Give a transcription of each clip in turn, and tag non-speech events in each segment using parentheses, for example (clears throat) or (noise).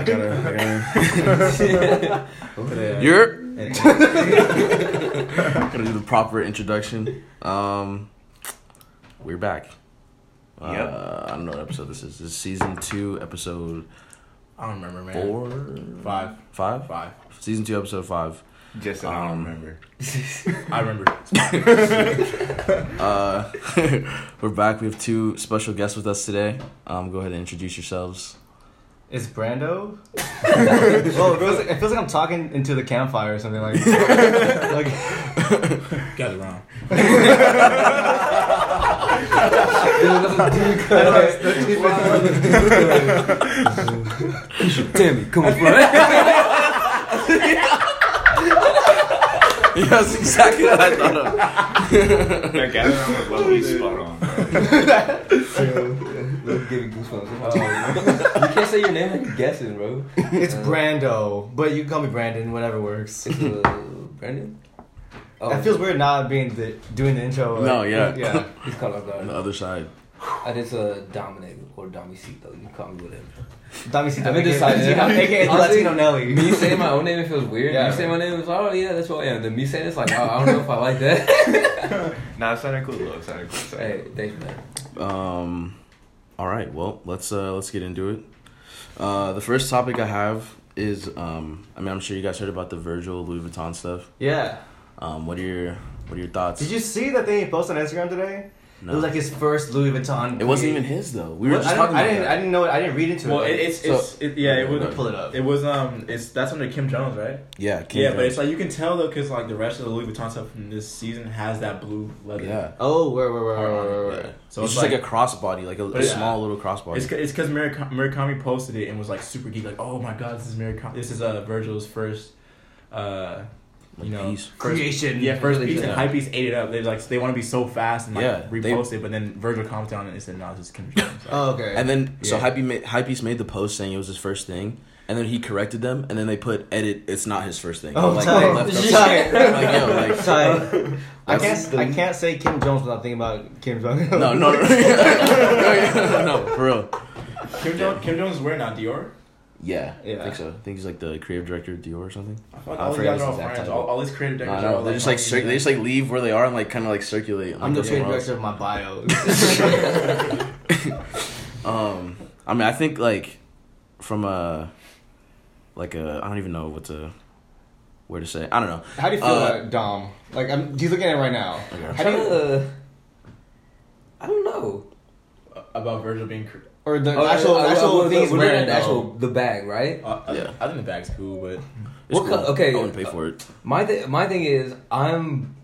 I gotta, (laughs) I (laughs) (laughs) gotta, You're gonna do the proper introduction. Um, we're back. Uh, Yep. I don't know what episode this is. This is season two, episode I don't remember, man. four, Five. five, Five. season two, episode five. Just that I don't Um, remember. I remember. Uh, we're back. We have two special guests with us today. Um, go ahead and introduce yourselves. It's Brando. (laughs) well, it feels, like, it feels like I'm talking into the campfire or something like. (laughs) like You guys are wrong. (laughs) Tammy, come on, bro. (laughs) Yeah, that's exactly what I thought of. That guy was (laughs) lovely spot on. Give me goosebumps. you can't say your name like you're guessing, bro. it's Brando, but you can call me Brandon. Whatever works. It's uh, Brandon. (laughs) Oh, It feels weird not being the doing the intro. like- No, yeah. yeah. He's caught off On the other side. And it's a Dominic or Domicito. You can call me whatever. Dami I've been deciding. AKA Honestly, Latino Nelly. Me saying my own name it feels weird. Yeah. You say my name, it's oh yeah, that's what I am. Then me saying it's like oh, I don't know if I like that. (laughs) Nah, it sounded cool though. It sounded cool. Sounded hey, thanks man. Um, all right. Well, let's uh, let's get into it. Uh, the first topic I have is um, I mean, I'm sure you guys heard about the Virgil Louis Vuitton stuff. Yeah. Um, what are your what are your thoughts? Did you see that thing he posted on Instagram today? No. It was like his first Louis Vuitton. it wasn't even his though. We were Well, just I, talking don't, I didn't. that. I didn't know it. I didn't read into Well, it. it, it's So- it's it, yeah. It was Pull it up. It was um. It's that's under Kim Jones, right? yeah, Kim yeah, but it's like you can tell though, cause like the rest of the Louis Vuitton stuff from this season has that blue leather. yeah. oh, where, where, where, where, where, where, Yeah. So it's, it's just like, like- a crossbody, like a, a But yeah. small little crossbody. It's 'cause- it's because Murak- Murakami posted it and was like super geek, like, oh my god, this is Murakami. This is uh Virgil's first, uh, like you know, piece. Creation. Yeah, first Really piece and good. hype piece ate it up. They like they want to be so fast and like Yeah, they- repost it, but then Virgil commented on it and said, "No, this is Kim Jones." Like, Oh, okay. And then so Yeah. Hype made Hypebeast made the post saying it was his first thing, and then he corrected them, and then they put edit. It's not his first thing. Oh, like, tight. left Tight. (laughs) like yo, like (laughs) Tight. I That's- can't. I can't say Kim Jones without thinking about Kim Jong. (laughs) no, no, no, no, no, for real. Kim Jones, Kim Jones is wearing now Dior. Yeah, I think so. I think he's like the creative director of Dior or something. I feel like I all these guys are all friends. All, all these creative directors. no, are all, they just like cir- they just like leave where they are and like kind of like circulate. I'm the like, go creative director of my bio. (laughs) Um, I mean, I think like from a like a I don't even know what to where to say. I don't know. How do you feel Uh, about Dom? Like, I'm. He's looking at it right now. Okay. How do you? Uh, I don't know. about Virgil being. Cre- Or the Oh, actual uh, actual we're- thing he's wearing. at the actual the bag, right? uh, I, Yeah. I think the bag's cool, but It's What cool. co- okay. I wouldn't pay for it. My th- my thing is I'm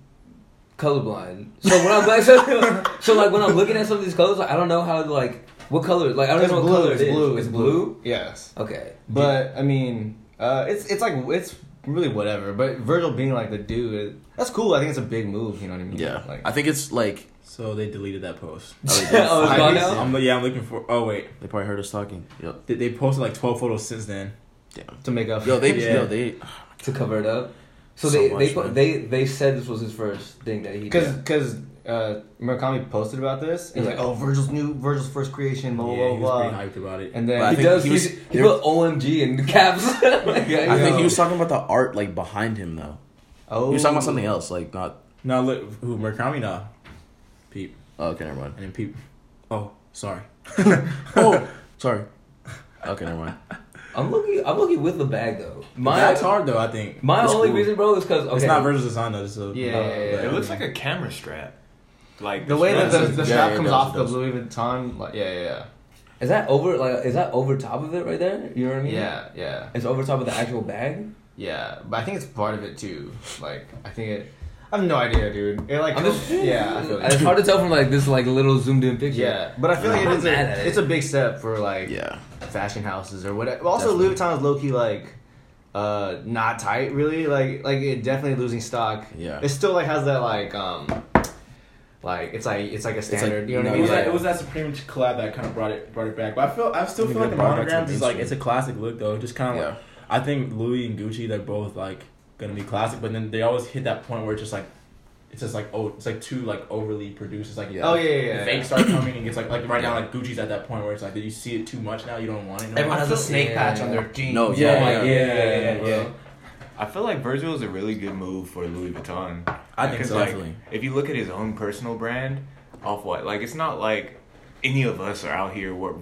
colorblind. So when I'm like (laughs) so, so like when I'm looking at some of these colors, like, I don't know how to like what color. Like I don't know what blue. color It's it is. blue. It's blue. Yes. Okay. But I mean, uh, it's it's like it's really whatever. But Virgil being like the dude, that's cool. I think it's a big move. You know what I mean? Yeah, Like, I think it's like so they deleted that post. oh, they, did. (laughs) Oh, it's I- gone now? I'm, yeah, I'm looking for. Oh wait, they probably heard us talking. Yep. they, they posted like 12 photos since then. Damn. to make up. Yo, they (laughs) Yeah. yo they To cover it up. So, So they much, they, put, man. they they said this was his first thing that he because did. because uh, Murakami posted about this. He's like, Yeah. oh, Virgil's new Virgil's first creation. Blah blah yeah, he was blah. pretty hyped about it. And then But I He think does. he He, was- he they put OMG in the caps. Like, (laughs) Yeah, I think Yo. he was talking about the art like behind him though. oh, He was talking about something else, like not. No, look, who Murakami now? Peep, Oh, okay, never mind. and then Peep. Oh, sorry. (laughs) Oh, sorry. Okay, never mind. I'm looking. I'm looking with the bag though. My My That's hard though. I think my It's only cool. reason, bro, is because okay, it's not Virgil's design though. It's a, Yeah, uh, yeah, yeah, It looks like a camera strap. Like the way that the, the yeah, strap it comes does, off the. Louis Vuitton. Like, yeah, yeah, yeah. Is that over? Like, is that over top of it right there? You know what I mean? Yeah, yeah, It's over top of the actual bag. yeah. But I think it's part of it too. Like, I think it. I have no idea, dude. It like, I'm just yeah, I feel It's hard to tell from like this like little zoomed in picture. yeah. But I feel like it is not mad at a, it. it's a big step for like Yeah, fashion houses or whatever. Also, Louis Vuitton is low key like uh not tight really. Like like it definitely losing stock. yeah. It still like has that like um like it's like it's like a standard. like- you know what I It mean? was, Yeah. that, it was that Supreme collab that kind of brought it brought it back. But I feel I still I feel like the brought it back to monograms is like it's a classic look though. Just kind of Yeah. like I think Louis and Gucci they're both like gonna be classic, but then they always hit that point where it's just like it's just like oh, it's like too like overly produced. It's like Yeah. Oh yeah, yeah. the yeah. fakes start coming and it's like like right now like Gucci's at that point where it's like, did you see it too much now? You don't want it. No Everyone has a snake Yeah. patch on their jeans. No, oh, Yeah, yeah, yeah, yeah. yeah, yeah, yeah. I feel like Virgil is a really good move for Louis Vuitton. I think so. like, Definitely. if you look at his own personal brand, off white, like it's not like any of us are out here were,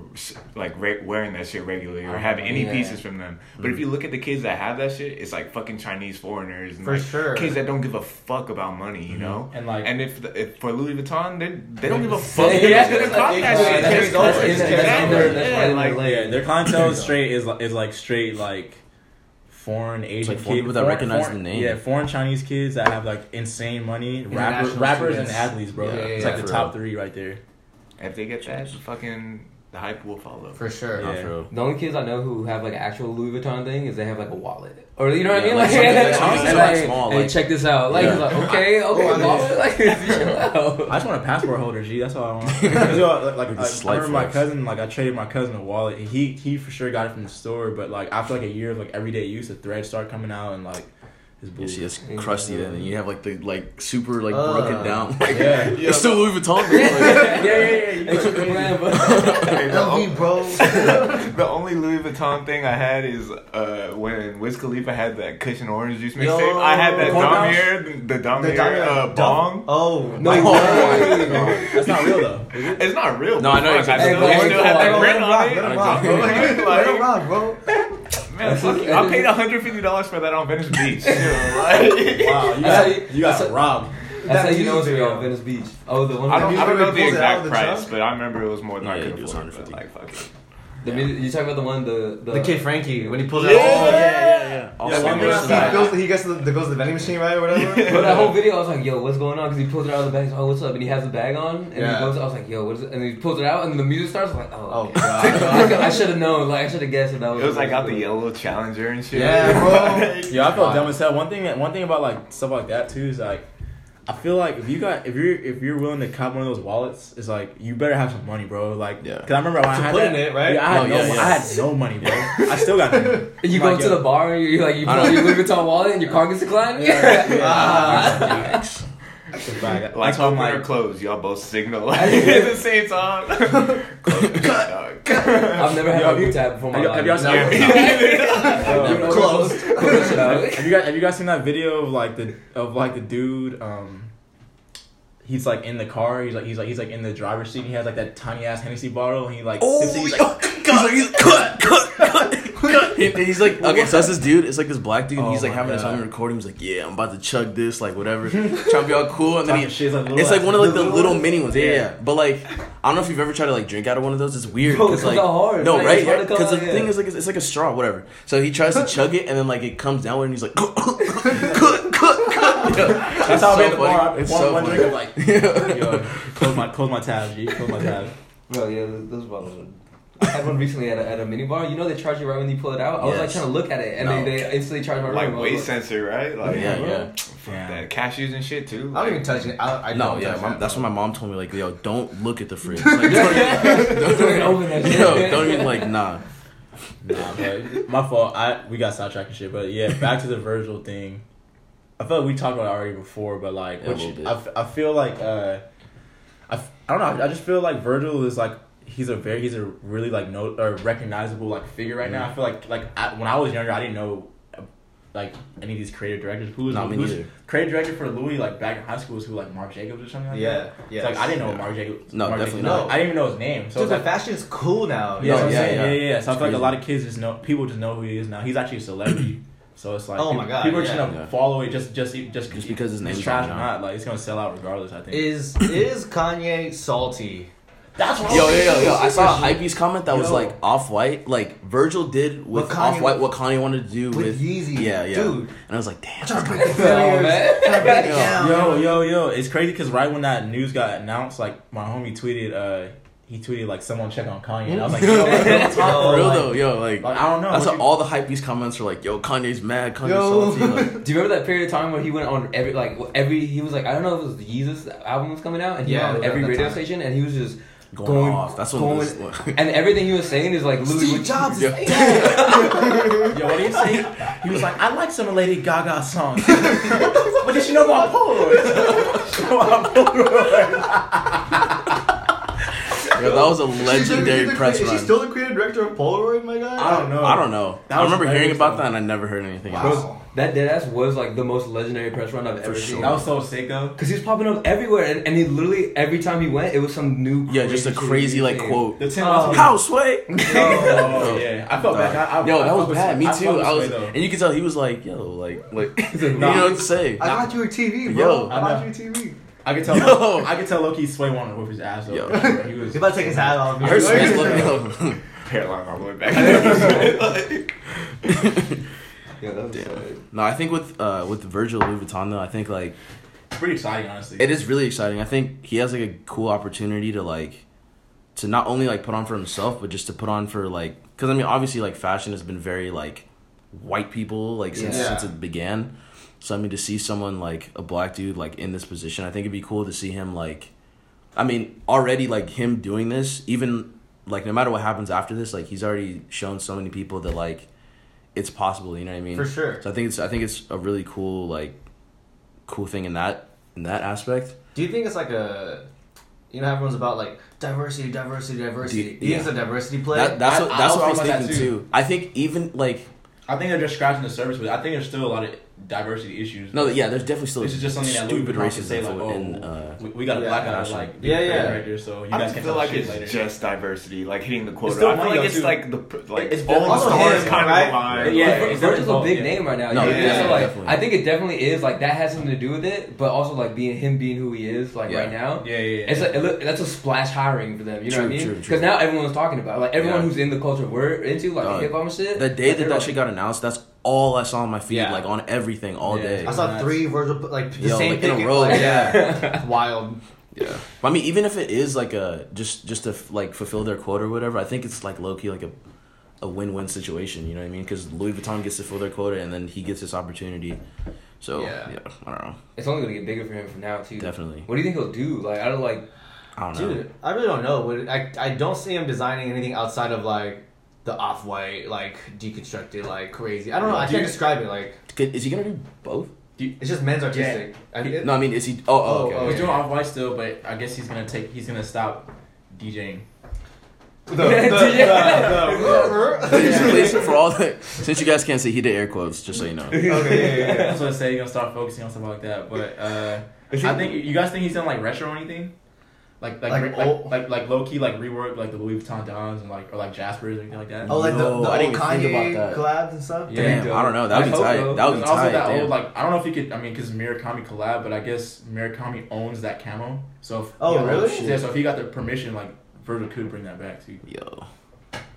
like re- wearing that shit regularly or oh, have any Yeah. pieces from them. But if you mm-hmm. look at the kids that have that shit, it's like fucking Chinese foreigners and For like sure. kids that don't give a fuck about money, you mm-hmm. know. And like And if, the, if for Louis Vuitton, they, they don't give a fuck. Yeah, They're that's just gonna like- cop that shit. that's- that's- that's- that's their- that's Yeah, right in like- yeah, their clientele is straight is is like straight like foreign Asian like foreign kids people that foreign- recognize foreign- the name. Yeah, foreign Chinese kids that have like insane money. Rappers, International rappers and athletes, bro. Yeah, it's yeah, like the top real. three right there. If they get that, fucking the hype will follow. For sure. Yeah. for real. The only kids I know who have like an actual Louis Vuitton thing is they have like a wallet, or you know what I mean? like Like, something- and and like like, small, hey, like- check this out. Like, Yeah. like, okay, (laughs) oh, okay, Oh, I wallet, (laughs) like. I just want a passport holder, G. That's all I want. (laughs) 'Cause, yo, like, like, Like a I, slight remember my cousin, like I traded my cousin a wallet. He he for sure got it from the store, but like after like a year of like everyday use, the threads start coming out and like his You booty. see, it's crusty then, and you have like the like super like Uh, broken down. Like, Yeah. (laughs) it's still Louis Vuitton. bro. yeah, yeah, yeah, yeah. They the brand, but Okay, the, LV, bro. (laughs) the only Louis Vuitton thing I had is uh, when Wiz Khalifa had that Kush & Orange Juice Yo, mixtape. I had that Corn Dom House? here, the, the Dom The here diamond- uh, bong. Oh no my (laughs) way. That's not real though. Is it? It's not real. No, but I know fuck, exactly. I still, Hey, I bro, still had that bro, print Let on it. let him rock, bro. Like- Let him rock, bro. Man, fuck it. I paid $150 for that on Venice Beach. (laughs) Wow, you got, how you- you got that's how- robbed. that's how you know it's music real. video. Venice Beach. Oh, the one. I don't, I don't know the Pulls it out exact of the price, but I remember it was more than No, I could afford. 150. like, fuck it. The music, you talking about the one the the, The kid Frankie when he pulls yeah, it yeah, out. yeah, yeah. Yeah, Also, one goes thing to I- that. He goes, he gets to the, goes to the vending machine, right, or whatever. (laughs) But that whole video, I was like, "Yo, what's going on?" Because he pulls it out of the bag. He's like, "Oh, what's up?" And he has the bag on, and Yeah. he goes. I was like, "Yo, what is it?" And he pulls it out, and the music starts. I'm like, "Oh, Oh. God. (laughs) I, I should have known. Like, I should have guessed that that was. It was like out the yellow Challenger and shit. Yeah, bro. (laughs) Yeah, I felt dumb as hell. One thing, one thing about like stuff like that too is like, I feel like if you got if you're if you're willing to cop one of those wallets, it's like you better have some money, bro. Like, Yeah. Cause I remember when I To had that, in it, right? Yeah, I had Oh, no, yeah, yeah. I had no money, bro. (laughs) I still got nothing. You I'm go like, to yo, the bar, and you're like you put pull know. your Louis Vuitton wallet, and your car gets declined. Yeah, yeah. (laughs) Ah. Yikes. That's a. Like That's why I'm open or close, y'all both signal (laughs) like, at the same time. Close the. (laughs) I've never had Yo, a have you- tab before my have you- life. (laughs) have y'all seen- No. Closed. Close that have you guys have you guys seen that video of like the of like the dude? Um, he's like in the car. He's like he's like he's like in the driver's seat. And he has like that tiny ass Hennessy bottle, and he like Oh, sips it, he's yo, like, he's like, he's cut, cut, cut, cut. He- (laughs) He's like, okay, so that's this dude. It's like this black dude. Oh he's like having his God. own recording. He's like, yeah, I'm about to chug this, like whatever, (laughs) trying to be all cool. And then he, shit, like it's like one of like the little little mini ones. Yeah, yeah. Yeah. yeah. But like, I don't know if you've ever tried to like drink out of one of those. It's weird Bro, because like, hard. no, Like, right? it's hard to come Because the out, thing is like it's, it's like a straw, whatever. So he tries to (laughs) chug it, and then like it comes down, and he's like, cut. That's how I made the funny. bar. It's One, so one funny. drink of like, yo, close my close my tab, G. Close my tab. Bro, yeah, those those bottles. Are... I had one recently at a, at a mini bar. You know they charge you right when you pull it out. I was like trying to look at it, and No. they, they instantly charge my Like room. Weight was sensor, right? Like, Yeah, yeah. Fuck Yeah. that. Cashews and shit too. I don't even touch it. I, I No, don't yeah, touch my, that's what my mom told me. Like, yo, don't look at the fridge. (laughs) Like, don't, (laughs) Don't even open that (laughs) yo, don't even like, nah. Nah, but my fault. I we got sidetracked and shit. But yeah, back to the Virgil thing. I feel like we talked about it already before, but like, Yeah, a which little bit. I, f- I feel like uh, I, f- I don't know. I just feel like Virgil is like he's a very he's a really like no or recognizable like figure right now. I mm. feel like like I, when I was younger, I didn't know. Like any of these creative directors, who was Not me who's neither. creative director for Louis like back in high school was who like Mark Jacobs or something like Yeah, that. yeah. It's like I didn't know Yeah. Mark Jacobs. No, Mark definitely Jacobs- not. I didn't even know his name. So Dude, it's the like, fashion is cool now. yeah, No, so I'm yeah, saying, yeah. yeah, yeah. So I feel like a crazy. lot of kids just know people just know who he is now. He's actually a celebrity. (clears throat) So it's like Oh my people- God, people are yeah. just gonna Yeah. follow it just just just Just because his name's it's trash on or it. not. Like it's gonna sell out regardless. I think. Is is Kanye salty? That's what Yo, yo, yo, yo! I saw a hypebeast comment that was like off white. Like Virgil did with What Kanye- off white what Kanye wanted to do With with, Yeezy, Yeah, yeah. dude. And I was like, damn. Trying to break the kinda- barriers. man. Trying to break it Yo. down. Yo, yo, yo! It's crazy because right when that news got announced, like my homie tweeted, uh, he tweeted like someone check on Kanye. And I was like, (laughs) yo, like, real talk, For real like- though, yo, like, Like I don't know. that's what what all the hypebeast comments are like, yo, Kanye's mad, Kanye's Yo. salty. Like, (laughs) Do you remember that period of time where he went on every like every he was like I don't know if it was the Yeezus album was coming out and he Yeah, went on every radio time. station and he was just going, Going- off. That's when going- this, and everything he was saying is like literally Steve what- Jobs Yeah. is (laughs) dead. Yo, what do you say, he was like, I like some of Lady Gaga songs. (laughs) but did you know about Polaroids? (laughs) You know about Polaroids? Yo, that was a She's the- legendary the- press Is run. she still the creative director of Polaroid, my guy? I don't know. I don't know. That I remember hearing hilarious, about though. that and I never heard anything Wow. else. Bro, that deadass was like the most legendary press run I've ever For seen. sure. That was so sick though. Cause he was popping up everywhere, and, and he literally every time he went, it was some new. Yeah, just a crazy like was quote. The ten Oh. House (laughs) way. Oh yeah, (laughs) I felt bad. I, I, Yo, I that was fuck with- bad. Me too. with I was, and you could tell he was like, "Yo, like, like, (laughs) you know what to say." I got you a TV, bro. Yo. I got you a TV. I could tell. Yo. I could tell Loki Sway wanted to whip his ass though. Yo. He was. He's about to take his hat off. I heard Sway's like- look- yo. Hairline all the way back. (laughs) Yeah, that was Damn. sad. No, I think with uh with Virgil Louis Vuitton though, I think like It's pretty exciting, honestly. it is really exciting. I think he has like a cool opportunity to like to not only like put on for himself, but just to put on for like because I mean obviously like fashion has been very like white people like since Yeah. since it began. So I mean to see someone like a black dude like in this position, I think it'd be cool to see him like I mean already like him doing this even like no matter what happens after this, like he's already shown so many people that like it's possible, you know what I mean? For sure. So I think it's I think it's a really cool like cool thing in that in that aspect. Do you think it's like a, you know, everyone's about like diversity, diversity, diversity. Do you- Do you think it's a diversity play? That, that's I- what I that's was what I was thinking about thinking that, too. too. I think even like I think they're just scratching the surface, but I think there's still a lot of diversity issues. no, yeah, there's definitely still This is just something that Louis stupid Vuitton can racism say, like, oh, in, uh, we, we got a Yeah, black guy fashion. like Yeah, yeah, yeah. right there, so you I guys can feel like it's later. just diversity, like hitting the quota. still I feel like it's too. like the like It's all the also stars him, kind right? of align. Yeah, Vir- it's Virgil's a big yeah. name right now. No, you know? yeah, so like, definitely. I think it definitely is like that has something to do with it, but also like being him being who he is like right now. Yeah, yeah, yeah. It's like, it look, that's a splash hiring for them. You know what I mean? Because now everyone's talking about like everyone who's in the culture we're into, like Dog. hip hop and shit. the day that they're that shit got announced, that's all I saw on my feed, Yeah. like on everything all Yeah. day. I saw three Virgil like the Yo, same like, in a row. Like, yeah, (laughs) it's wild. Yeah, I mean, even if it is like a just just to like fulfill their quota or whatever, I think it's like low key like a a win win situation. You know what I mean? Because Louis Vuitton gets to fill their quota, and then he gets this opportunity. So yeah, Yeah. I don't know. It's only gonna get bigger for him from now too. Definitely, What do you think he'll do? Like I don't like. I don't know. Dude, I really don't know. What- I I don't see him designing anything outside of like the off white, like deconstructed, like crazy. I don't know. I can't you- describe it. Like Could, is he gonna do both? it's just men's artistic. I, it- No, I mean, is he? Oh, oh, Oh, okay. oh, He's okay. doing off white still, but I guess he's gonna take. He's gonna stop DJing. the, the, (laughs) the, the, Just (laughs) please, for all the since you guys can't see, he did air quotes, just so you know. (laughs) okay, yeah, yeah, yeah. That's what I say. He's gonna start focusing on stuff like that. But uh, I think you guys think he's done like retro or anything, like like Like like like, old- like, like low key like rework like the Louis Vuitton Dons and like or like Jaspers or anything like that. Oh, like the, Yo, the I didn't even think Kanye about that. collabs and stuff. Yeah. Damn, I don't know. That would be tight. so. That would be There's also tight. that damn. old like I don't know if you could I mean because Murakami collab, but I guess Murakami owns that camo. So if, Oh, yeah, really? Yeah, so if he got the permission, like Virgil could bring that back too. Yo,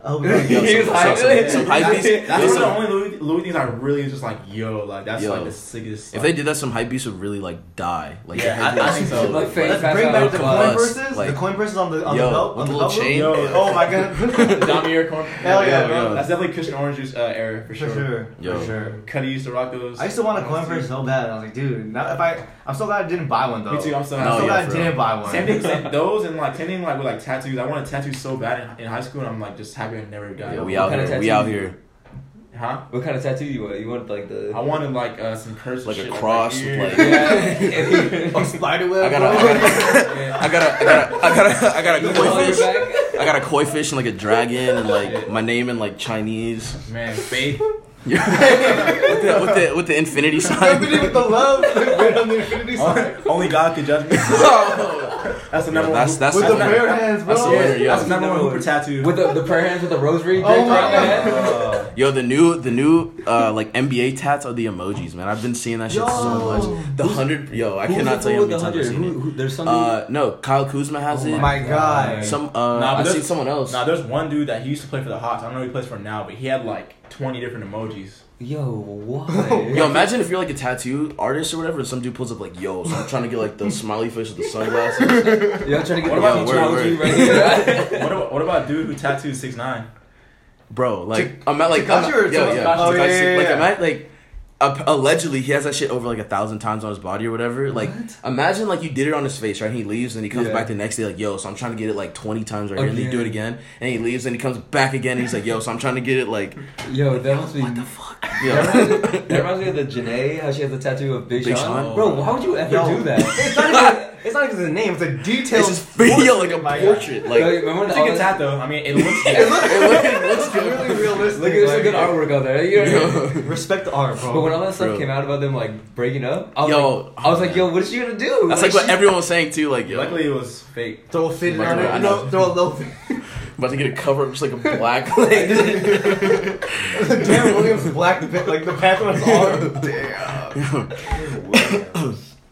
Oh, Yo, (laughs) He was some- hyped. some- some hype beats- That's one of the only Louis, Louis things I really just like. Yo, like that's Yo. like the sickest. If like, they did that, some hype beasts would really like die. Like Yeah, the I- I think beasts so. Like, face Let's bring back the coin purses. like- the coin purses on the on Yo, the belt. with on the the little chain. Yo. oh my god. (laughs) (laughs) Damier corn. Hell yeah, bro. That's definitely Christian Orange's uh, era for For sure. sure. Yo. For sure. Cudi used to rock those. I used to want a coin purse so bad. I was like, dude, now if I, I'm so glad I didn't buy one though. Me too. I'm still. No, I'm so I'm yeah, glad I for didn't buy one. Same thing. Those and like same thing like with like tattoos. I wanted tattoos so bad in, in high school, and I'm like just happy I never got Yo, it. we What out kind of here. We tattoo out you here. Huh? What kind of tattoo you want? You want like the I wanted like uh, some cursive Like a shit, cross right with, here. like- yeah. (laughs) oh, spider web. (laughs) I got a, I got a, I got a, I got a, I got a, I got a koi fish. I got a koi fish and like a dragon and like my name in like Chinese. Man, (laughs) faith. with the with the with the infinity sign. Infinity with the love. On the infinity Only, sign. only God can judge me. That's the Yo, number that's one. that's With the the prayer hands, bro. That's the winner. That's the number one hooper tattoo. with the the prayer hands with the rosary. Oh draped my God. Uh, Yo, the new the new uh like NBA tats are the emojis, man. I've been seeing that shit so much. The hundred, yo, I Who's cannot tell you how many times I've seen Who, it. who, there's some. Uh, no, Kyle Kuzma has Oh it. My God. Some uh, Nah, I've seen someone else. Now there's one dude that he used to play for the Hawks. I don't know who he plays for now, but he had like 20 different emojis. Yo, what? (laughs) Yo, imagine if you're like a tattoo artist or whatever, and some dude pulls up like, "Yo, so I'm trying to get like the smiley face with the sunglasses." (laughs) Yo, I'm trying to get What the about- futurology word, right here. (laughs) what about what about dude who tattooed six nine? Bro, like I'm at like Tekashi I'm, or oh, yeah, yeah, Oh, Tekashi. yeah, yeah, like. I'm at like allegedly he has that shit over like a thousand times on his body or whatever. Like imagine like you did it on his face, right? And he leaves and he comes Yeah. back the next day like, "Yo, so I'm trying to get it like 20 times right here." And then you do it Again. again, and he leaves and he comes back again. And he's like, "Yo, so I'm trying to get it like." Yo, that must be. What the fuck? That reminds, me, that reminds me of the Jhené, how she has the tattoo of Big, Big Sean. Sean? Bro, why would you ever Yo. do that? (laughs) It's not even. It's not even his name. It's a detailed. It's just video like a portrait, my portrait. Like Like, remember when It's all a good tat though. I mean, it (laughs) looks. it look- (laughs) it looks It's really realistic. Look at there's some like- good artwork out there. You know? (laughs) Respect the art, bro. But when all that stuff Bro. came out about them like breaking up, I was Yo, like, I was like, man. yo, what is she gonna do? That's like what she- everyone was saying too. Like, yo, Luckily, it was fake. throw a fit Like, on I it. know. No, throw a low. about to get a cover up just like a black like Deron Williams black like the Panther on his arm. Damn.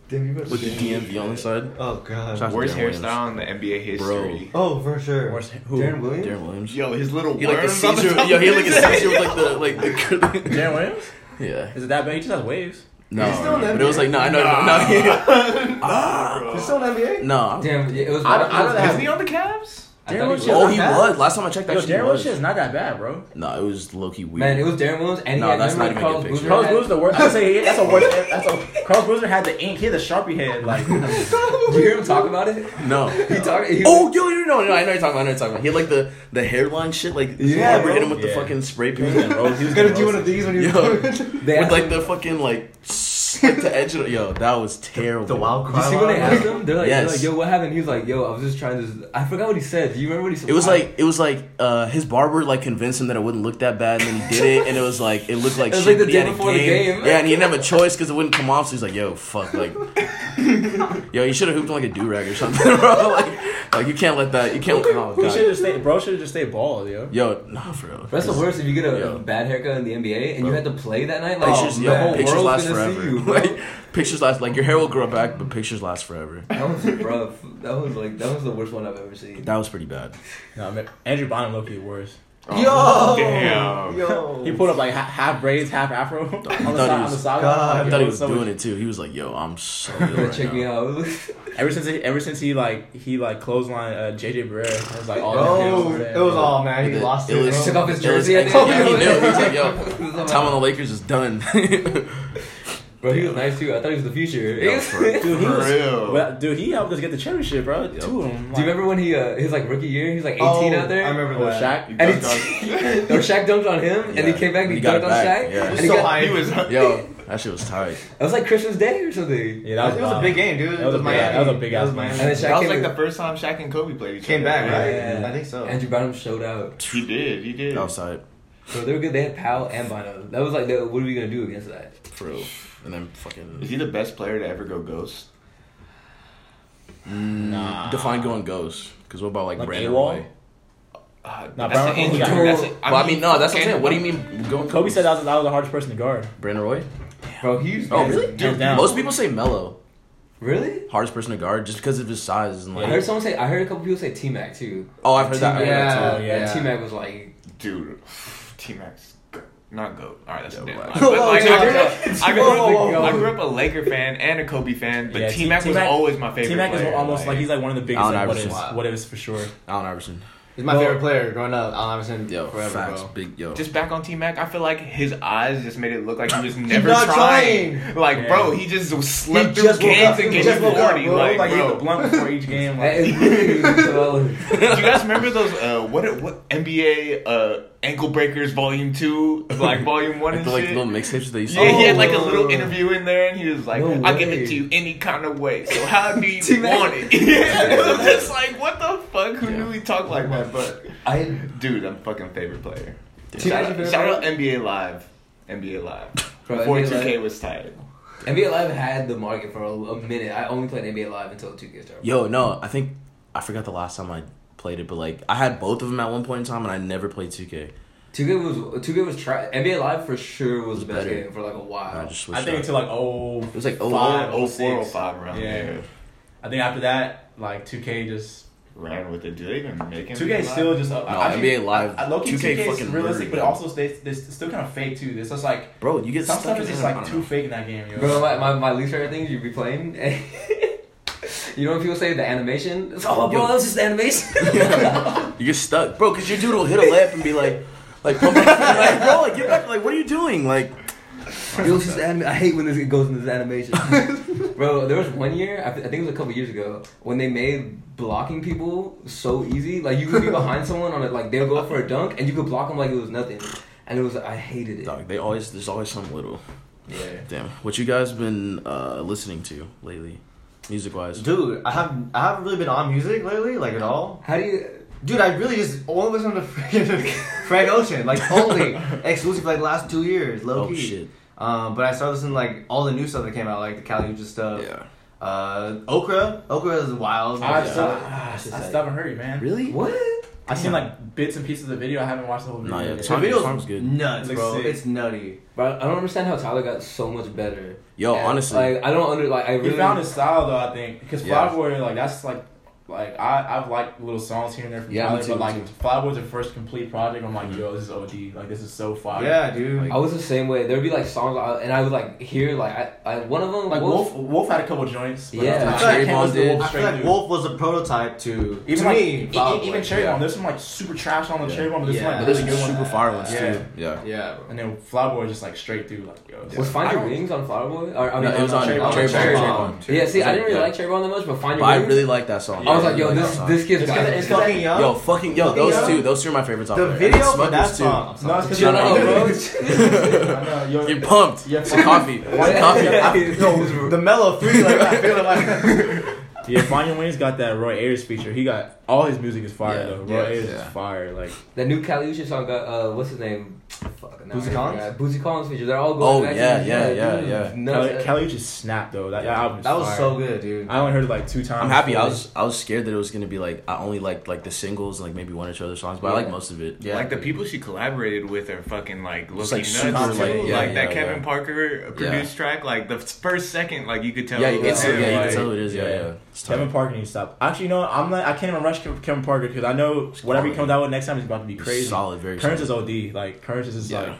Damn, you better with the. DMV on the side. Oh god. Shout- Worst Deron Williams. hairstyle in the NBA history. Oh, for sure. Worst- Who? Deron Williams. Deron Williams. Yo, his little He like the worms on Caesar. top Yo, he had like a his head. Caesar with like the like the. (laughs) Deron Williams? yeah. Is it that bad? He just has waves. No, He's still in the but it was NBA? like no, I know, no, no, (laughs) ah. He's still in the NBA? no. Damn, yeah, it was. I don't- I don't it have- Isn't he on the Cavs? I Deron Williams Oh, he bad? was. Last time I checked, Yo, actually, Darren he Williams shit is not that bad, bro. No, it was low key weird. Man, it was Deron Williams, and No, he that's not even a Carlos good Boozer picture. Carlos Boozer the worst. I say that's a worst. That's a Carlos Boozer had the ink. He had the sharpie head. Like (laughs) Did you hear him talk about it? no. (laughs) He talked. He, Oh, yo, yo, no, no, I know you're talking about. I know you're talking about. He had like the the hairline shit, like Yeah, Robert hit him with the fucking spray paint. getting roasted. He was gonna do one of these when you Yo. (laughs) they with like the fucking like like the edge of yo, that was terrible. The wild Did cry. you see when they line. asked him? They're like, Yes. they're like, yo, what happened? He was like, yo, I was just trying to. I forgot what he said. Do you remember what he said? It was like it was like uh, his barber like convinced him that it wouldn't look that bad, and then he did it, and it was like it looked like It was shit. like the day had a before the game. Yeah, and he didn't have a choice because it wouldn't come off. So he's like, "Yo, fuck, like, (laughs) yo, you should have hooped on like a do rag or something, (laughs) bro. (laughs) like, like you can't let that. You can't. Oh, He should have just stayed. Bro should have just stayed bald, yo. Yo, nah, for real. That's the worst if you get a Yo. bad haircut in the NBA and you had to play that night. Like, Pictures, the yo, whole pictures world's last gonna forever. see you, bro. (laughs) like, pictures last. Like your hair will grow back, but pictures last forever. That was rough. That was like that was the worst one I've ever seen. That was pretty bad. No, man, Andrew Bynum low key worse. Oh, Yo. Damn. Yo. He pulled up like half, half braids, half afro (laughs) on the thought side. he On was- the side. God. I thought he was doing it too. He was like, "Yo, I'm so (laughs) good right check me out. Ever since he, ever since he like he like clothesline uh, JJ Barea, it was like all Oh, downhill. it was all man. He It- lost it it. was- bro. Took off his It was jersey. I ex- yeah, he knew. He was like, "Yo, Time on the Lakers is done." Bro, he was nice too. I thought he was the future. Yo, (laughs) for real. Dude, he was, real. well, dude, he helped us get the championship, bro. Two of them. Do you remember when he uh, his like rookie year? He's like 18 Oh, out there. I remember Oh, that. Shaq. And he, Dunked (laughs) or Shaq dunked on him, and he came back and he, He got dunked it on back, Shaq. yeah. And He he so got, high. He was (laughs) Yo, that shit was tight. it was like Christmas Day or something. Yeah, that was, It was a big game, dude. That was It a was Miami. that was a big That was ass Miami. And then Shaq That was like the first time Shaq and Kobe played each Came back, right? I think so. Andrew Bynum showed out. He did. He did. That was tight So they were good. They had Pau and Bynum. That was like, what are we gonna do against that? for real. And then fucking Is he the best player to ever go ghost? Nah. define going ghost. Because what about like, Like Brandon AWOL? Roy? Uh, Nah, that's Brown- an injury. Kobe- That's a- Well, I mean, no, that's what I'm saying. What do you mean going? Kobe ghost? said that was, that was the hardest person to guard. Brandon Roy. Bro, he's Oh, really? Hands down. Most people say Melo, really. hardest person to guard, just because of his size and I like. heard someone say. I heard a couple people say T Mac too. oh, I've heard that. I've heard Yeah. that too. yeah. And T Mac was like, Dude, (sighs) T Max. Not goat. All right, that's Yeah, a damn lie. But like, I, grew up, I, grew Whoa, whoa, up, whoa. I grew up a Laker fan and a Kobe fan, but Yeah, T Mac was T-Mac- always my favorite. T Mac is player, almost like he's like one of the biggest Allen like, what Iverson. ifs, Wow. what for sure. Allen Iverson. He's my Well- favorite player growing up. Allen Iverson Yo, forever, facts, bro. big yo. Just back on T Mac, I feel like his eyes just made it look like he was (laughs) never not trying. trying. Like, Yeah. bro, he just slept He through just woke games up. and He games just woke up, forty. bro. Like, like he hit the bro. blunt before each game. (laughs) Like, it's really. (laughs) Do you guys remember those? Uh, what what NBA uh, ankle breakers volume two, like (laughs) volume one Like and the like shit? little mixtapes that you saw. Yeah, he had like a Oh. little interview in there, and he was like, No "I give it to you any kind of way. So how do you (laughs) T-Mac. want it?" (laughs) Yeah, I'm just like, "What the fuck? Who Yeah. knew he talked like that?" But I dude, I'm fucking favorite player. T-Mac's Shout, out, shout out? NBA Live, NBA Live. Bro, Before NBA 2K Live- was tight. NBA Live had the market for a, a minute. I only played NBA Live until 2K started. Yo, no, I think I forgot the last time I played it, but like I had both of them at one point in time, and I never played 2K. 2K was 2K was try NBA Live for sure was, Was the best better. game for like a while. I just. I think up. until like oh, it was like oh, Five. Oh, four, oh, 06. five around Yeah. there. I think after that, like 2K just Ran with it. Do they even make it? 2K still just uh, No, actually, NBA Live, I, I, 2K 2K is fucking realistic, murdered, but man. also they, they it's still kind of fake too. It's just like bro, you get some stuff is just like too fake in that game, yo. Bro, my, my, my least favorite things you'd be playing. (laughs) you know when people say the animation? It's, oh, bro, that was just the animation. (laughs) You get stuck, bro, because your dude will hit a layup and be like, like, pump up, like, bro, like, get back, like, what are you doing, like, It was just anima- I hate when this it goes into this animation. (laughs) Bro, there was one year, I, th- I think it was a couple years ago, when they made blocking people so easy. Like you could be behind (laughs) someone on it, like they'll go for a dunk, and you could block them like it was nothing. and it was I hated it. Dog, they always there's always some little. Yeah. Damn, what you guys been uh, listening to lately, music wise? Dude, I haven't I haven't really been on music lately, like at all. How do you? Dude, I really just only listen to freaking (laughs) Frank Ocean, like only (laughs) exclusive for like last two years, low Oh key. shit! Um, but I started listening to like all the new stuff that came out, like the Kali Uchis stuff. Yeah. Uh, Okra, Okra is wild. I, Yeah. still, Yeah. I, still haven't heard it, man. Really? What? I've seen like bits and pieces of the video. I haven't watched the whole video. Nah, yeah, yet. the The song- video's song's good. nuts, Looks bro. sick. It's nutty. But I don't understand how Tyler got so much better. Yo, And, honestly, like I don't under like I really He found his style though, I think, because Yeah. Flower Boy like that's like like I I've liked little songs here and there from Yeah, Tyler, too, but like me too. Flower Boy's the first complete project. I'm like, mm-hmm. yo, this is OD. Like this is so fire. Yeah, dude. I was the same way. There'd be like songs, I- and I would like hear like I, I one of them Like Wolf. Wolf, Wolf had a couple joints. but Yeah. I I feel like Cherry was Bomb the did. Wolf I feel like. Wolf was a prototype to Even to like, me. e- Fall even Boy. Cherry yeah. Bomb, there's some like super trash on the Yeah. Cherry Bomb, but there's Yeah. some but like there's really good super ones. fire ones Yeah. too. Yeah. Yeah, And then Flower Boy just like straight through, like yo. was Find Your Wings on Fireboy? Or, I mean, it was on Cherry Bomb. Cherry Bomb. Cherry Cherry Bomb. Bomb. Yeah, see, I didn't really like Cherry Bomb that much, but Find But Your I really like that song. I was like, yo, this that song. this kid's It's got it. fucking young. Yo, fucking yo, Fucking those young. two, those two are my favorites. off the there. video And for that Smuggler's too. song. No, it's because Shut you're up, not bro. (laughs) (laughs) I you're, You're pumped. Yeah, It's coffee. (laughs) It's coffee. Yo, the mellow three, like I feel like. Yeah, Find Your Wings got that Roy Ayers feature. He got all his music is fire Yeah, though. Roy yes, Ayers yeah. fire. Like The new Kali Uchis song got uh, what's his name? Fuck, now Bootsy I Collins? forgot. Collins feature. They're all Oh, going back. yeah, to yeah, yeah, dude, yeah. nuts. Kelly, Kelly just snapped though. That, that album is That was fire. so good, dude. I only heard it like two times. I'm happy. I was I was scared that it was gonna be like I only liked like the singles and like maybe one or two other songs, but I like most of it. Yeah. Like the people she collaborated with are fucking like Just, looking like, nuts too. like, Like, yeah, yeah, that yeah. Kevin Parker produced track, like the first second, like you could tell. Yeah, it you was can tell. him, Yeah, you like- can tell it is. Yeah, yeah. yeah. It's tough. Kevin Parker needs to stop. Actually, you know, I'm not. I can't even rush Kev- Kevin Parker because I know whatever he comes out with next time is about to be crazy. Solid, very Currents is. OD. Like Currents is just Yeah. like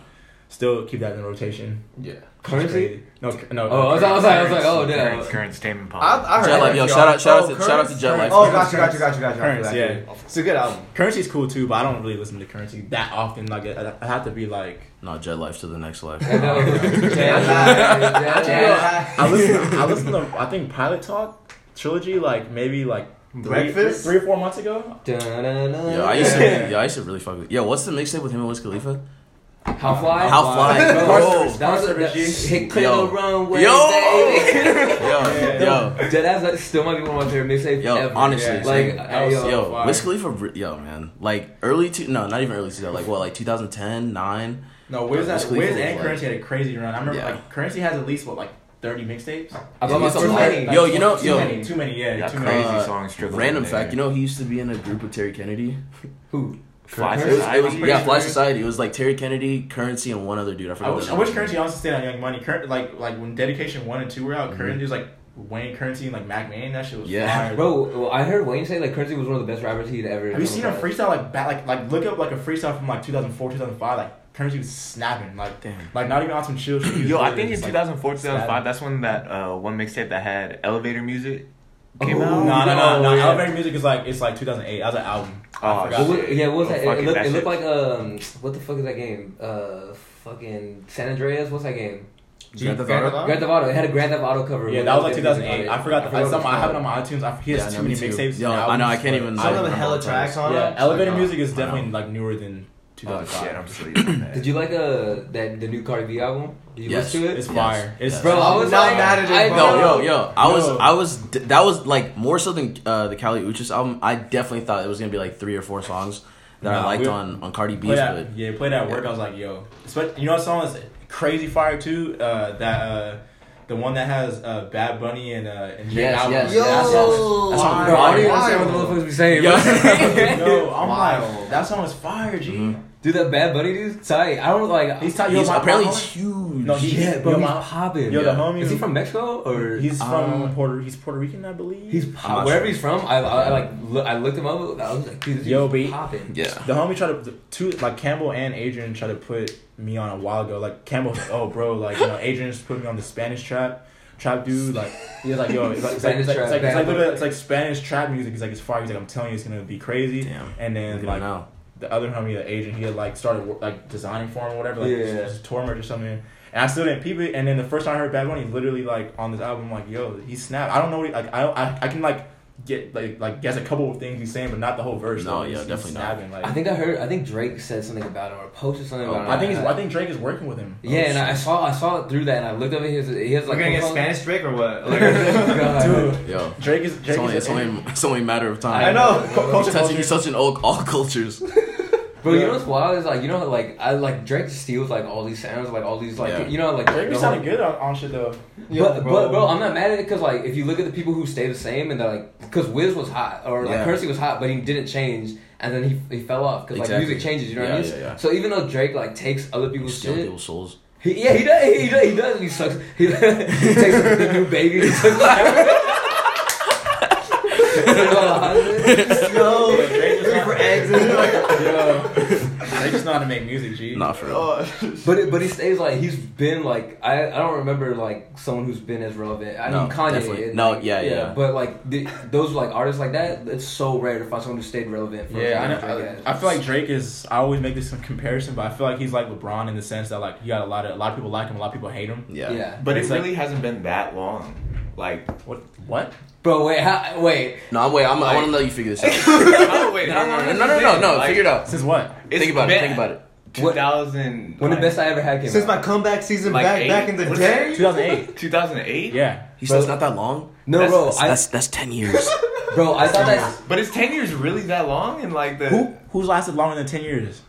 still keep that in rotation. yeah. Currency? Crazy. No, c- no. Oh, I was, I was like, I was like, oh damn. Current, current statement pop. I, I heard Jet that, yo, y'all. shout out- shout out oh, to- Oh, shout out to Jet Life. Oh, got you, got you, got you, got you. Currents, I feel that. yeah. It's a good album. Currency's cool too, but I don't really listen to Currency that often. Like I, I have to be like. No, Jet Life to the next life. I know. Yeah. Yeah, yeah. I listen. I listen to. I think Pilot Talk trilogy like maybe like three, Breakfast? three or four months ago. Yeah, I used to. (laughs) Yeah, I used to really fuck with. Yo, what's the mixtape with him and Wiz Khalifa? How fly? How fly? Bro, Bro. that was Parker that, G. hit clear Yo. the runway, Yo. baby. (laughs) Yo, yo, Deadass, that still might be one of my favorite mixtapes yo. ever. Honestly, Yeah. like, That I, yo, so yo, fire. Wiz Khalifa, yo, man, like early two, no, not even early 2000, like what, like 2010, nine. No, Wiz, Wiz has, Khalifa Wiz was and like- Currency had a crazy run. I remember Yeah. like Currency has at least what like thirty mixtapes. I bought myself Too many. Like, Yo, you know- too yo. many, too many, yeah, Got too crazy many. Uh, songs trickled Random in fact, you know he used to be in a group with Terry Kennedy. (laughs) Who? Fly It was, it was, yeah, Fly Society. It was like Terry Kennedy, Currency, and one other dude. I I forgot. wish, the I wish. Currency honestly stayed on Young Money. Current, like like when Dedication one and two were out, Mhm. Currency was like Wayne Currency and like Mack Maine. That shit was Yeah. fire. Bro, well, I heard Wayne say like Currency was one of the best rappers he'd ever. Have you seen him across. freestyle like back like like look up like a freestyle from like 2004 2005 like Currency was snapping like Damn. like not even on some chill shit. Yo, I think in just, like, 2004, 2005, stabbing. that's when that uh, one mixtape that had elevator music came Oh, out. No, no, no, no. Yeah. Elevator Music is like it's like 2008. That was an album. Oh, I forgot. What yeah, what was Oh, that? It, it, looked, that it looked like um, what the fuck is that game? Uh, fucking San Andreas. What's that game? Grand Theft Grand Auto? Grand Theft Auto. It had a Grand Theft Auto cover. Yeah, that was like 2008. I forgot. The, I, what some, I have it on my iTunes. I, he has Yeah, too many mixtapes. Yo, I know, I can't even- Some of I the don't hella know tracks what on Yeah, it. Elevator Music is definitely like newer than Oh shit, I'm sleeping. Did you like uh that the new Cardi B album? Did you Yes. listen to it? It's Yes. fire. It's Yes. Bro, I was Not like, mad at it, I. No, know. yo, yo, I was, I was, that was like more so than uh, the Kali Uchis album. I definitely thought it was gonna be like three or four songs that I liked we- on on Cardi B's, Play but that, yeah, play that at work. I was like, yo, Espe- you know what song is crazy fire too? Uh, that uh, the one that has uh, Bad Bunny and uh, and J Yes, Balvin. yes, Yo, yes, yes. That's Wild. Bro, I don't even Wild. understand what the motherfuckers be saying. Yo, (laughs) yo, I'm Wild. like, that song is fire, G. Mhm. Dude, that Bad Bunny dude, tight. I don't like. He's tight. Yo, he's my- apparently my he's huge. No, he- yeah, bro, yo, he's popping. Yo, the homie Is he from Mexico or He's from Uh, Puerto. He's Puerto Rican, I believe. He's I'm pop- wherever sure. he's from. I, I, I like look, I looked him up. I was like, dude, this Yo, dude's but- popping. yeah. The homie tried to the two like Campbell and Adrian tried to put me on a while ago. Like Campbell, oh bro, like you know Adrian's put me on the Spanish trap trap dude. Like he was like, yo, it's like it's like, Spanish it's like, trap, it's like, it's like, it's like Spanish trap music. He's like it's fire. He's like I'm telling you, it's gonna be crazy. Damn. And then like him now. The other homie, the Adrian, he had like started like designing for him or whatever, like Yeah. his, his tour merch or something. And I still didn't peep it. And then the first time I heard Bad Bunny, literally like on this album, like, yo, he snapped. I don't know, what he, like I, I I can like get like like guess a couple of things he's saying, but not the whole verse. No, though. yeah, He's- he's definitely not. snapping, Like, I think I heard. I think Drake said something about him or posted something Oh, about him. I think he's, I think Drake is working with him. Yeah, oh, and I saw I saw it through that, and I looked up at his. He has We're like. gonna get profiles- Spanish Drake or what? (laughs) Like, God. Dude, (laughs) (laughs) Yo, Drake is Drake it's only, is it's only it's only a matter of time. I know. Co- culture, Touching culture. such an old all cultures. Bro, you know what's wild is like you know like I like Drake steals like all these sounds like all these like Yeah. you know like Drake be sounding good on, on shit though. but, but bro, I'm not mad at it because like if you look at the people who stay the same and they're like because Wiz was hot or like Yeah. Currency was hot but he didn't change and then he, he fell off because like music changes you know what I mean yeah, yeah. so even though Drake like takes other You people's steal shit people's souls. he, yeah he does he, does he does he sucks he, (laughs) he takes the new baby he sucks (laughs) (laughs) Yo, Drake for eggs. Yo, (laughs) Drake just know how to make music, G. Not for real. Oh, But it, but he stays like he's been like I, I don't remember like someone who's been as relevant. I No, mean Kanye. definitely. and, No, like, yeah, yeah. But like the, those like artists like that, it's so rare to find someone who stayed relevant. For Yeah, I, as long as know, Drake I, I feel like Drake is. I always make this comparison, but I feel like he's like LeBron in the sense that like he got a lot of a lot of people like him, a lot of people hate him. Yeah. yeah. But it It's like- really hasn't been that long. Like, What? What? Bro, wait, how, wait. No, I'm wait. I'm, I want to let you figure this out. oh (laughs) wait, no, no, no, no, no, no, no. Like, Figure it out. Since what? Think about it. Think about it. 2000. When the best I ever had came Since out. my comeback season Like back eight? back in the What's day. 2008. (laughs) 2008. Yeah. He says not that long. no, That's- bro, That's, I, that's that's ten years. (laughs) bro, I thought that. But is 10 years really that long? And like the Who who's lasted longer than ten years?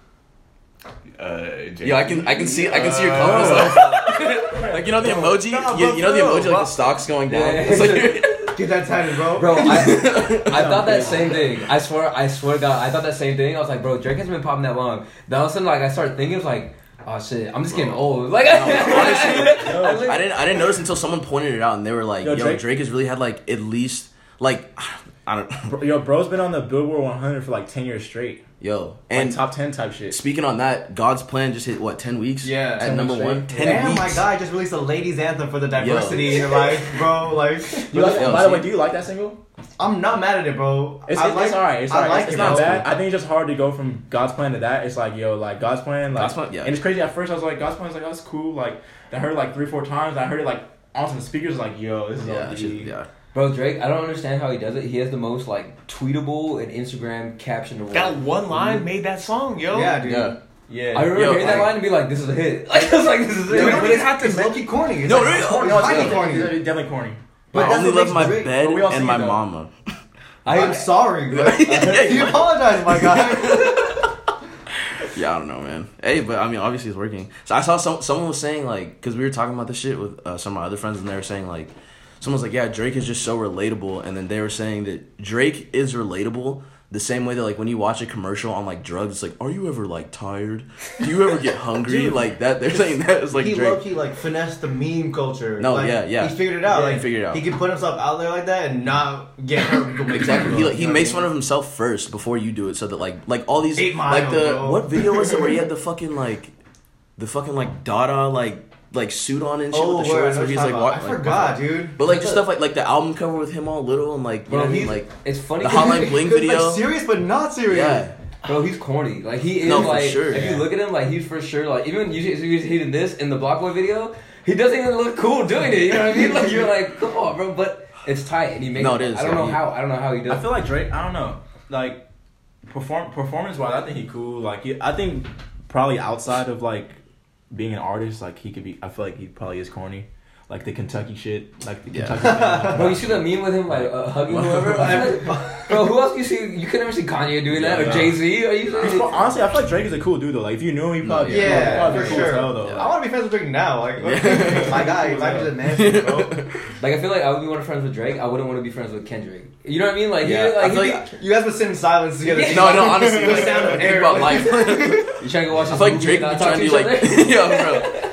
Uh, Yeah, I can I can see I can see your Uh, comments. Like, like you know the emoji. No, you, you know the emoji like the stocks going down. Yeah. It's like, Get that tatted, bro. Bro, I, (laughs) I thought that same thing. I swear, I swear to God, I thought that same thing. I was like, bro, Drake hasn't been popping that long. Then all of a sudden, like, I started thinking, it was like, oh shit, I'm just getting old. Like, (laughs) honestly, I li- I didn't I didn't notice until someone pointed it out and they were like, Yo, "Yo, Drake- Drake, has really had like at least like (sighs) I don't Bro, yo, bro's been on the Billboard 100 for like ten years straight, yo." and And top ten type shit. speaking on that, God's plan just hit what ten weeks? Yeah, at 10 number one. Ten Damn, weeks. my guy just released a ladies anthem for the diversity in your life, bro. Like, (laughs) You like, Yo, by the way, do you like that single? I'm not mad at it, bro. It's, I it's, like, it's alright. It's I alright. like it's, it, not bro. bad. I think it's just hard to go from God's plan to that. It's like yo, like God's plan, like God's Plan, yeah. And it's crazy. At first, I was like, God's plan is like, oh, that's cool. Like I heard it like three, four times. I heard it like on some speakers. Like yo, this is Yeah, OD. shit, yeah. Bro, Drake, I don't understand how he does it. He has the most like tweetable and Instagram caption. award. that one line made that song, yo. Yeah, dude. Yeah. Yeah. I remember Yo, hearing that line and be like, "This is a hit." Like I was (laughs) like, "This is Dude, (laughs) it." you But don't it's- even have to it's low-key corny. It's No, like, really? it's corny, no, it's it's highly definitely, corny. it's definitely corny. But I that's only love my Drake- bed But we all and my it, though. mama. (laughs) I'm sorry, bro. You you- apologize, my guy. Yeah, I don't know, man. Hey, but I mean, obviously it's working. So I saw some someone was saying like, because we were talking about this shit with uh, some of my other friends, and they were saying like, someone's like, yeah, Drake is just so relatable, and then they were saying that Drake is relatable the same way that like when you watch a commercial on like drugs, it's like, are you ever like tired? Do you ever get hungry? Dude. like that. They're saying that is like he Drake. low key like finessed the meme culture. No, Like, yeah, yeah. He figured it out. Yeah, he like figured it out. He can put himself out there like that and not get hurt. (laughs) Exactly. He, like, he makes fun of himself first before you do it, so that like like all these Eight Mile, like the bro. what video was it where he had the (laughs) fucking like the fucking like Dada like like suit on and shit Oh, with the where, shorts where he's like, you're wa- talking like I forgot, dude. But like just stuff like like the album cover with him all little and like you Bro, know what I mean like it's funny. the Hotline Bling video. like serious but not serious. yeah, Bro, he's corny. Like he is No, for like sure, if yeah. you look at him, like he's for sure like even you he's hitting this in the Block Boy video, he doesn't even look cool doing it. You know what I mean? Like you're like, come on, bro. But it's tight and he makes. No, it. it is, I don't yeah, know he- how. I don't know how he does. I feel like Drake. I don't know. Like perform performance wise, I think he cool. Like he, I think probably outside of like being an artist, like he could be. I feel like he probably is corny. Like the Kentucky shit, like the Yeah. Kentucky. thing. (laughs) Bro, you see that meme with him like uh, hugging (laughs) whoever? I (laughs) bro, who else do you see? You could never see Kanye doing that or yeah. Jay Z. Are you? He's- honestly, I feel like Drake is a cool dude though. Like if you knew him, he probably Yeah, probably for cool sure. hell, though. Yeah. I want to be friends with Drake now. Like, Yeah. my guy, if I was a man, bro. Like I feel like I would be one of friends with Drake. I wouldn't want to be friends with Kendrick. You know what I mean? Like Yeah, yeah, like, I like- be- You guys would sit in silence together. Yeah. no, no, honestly, The like, sound of think air. about life. you trying to go watch I this feel like movie Drake and be not trying to to do each like other? yeah,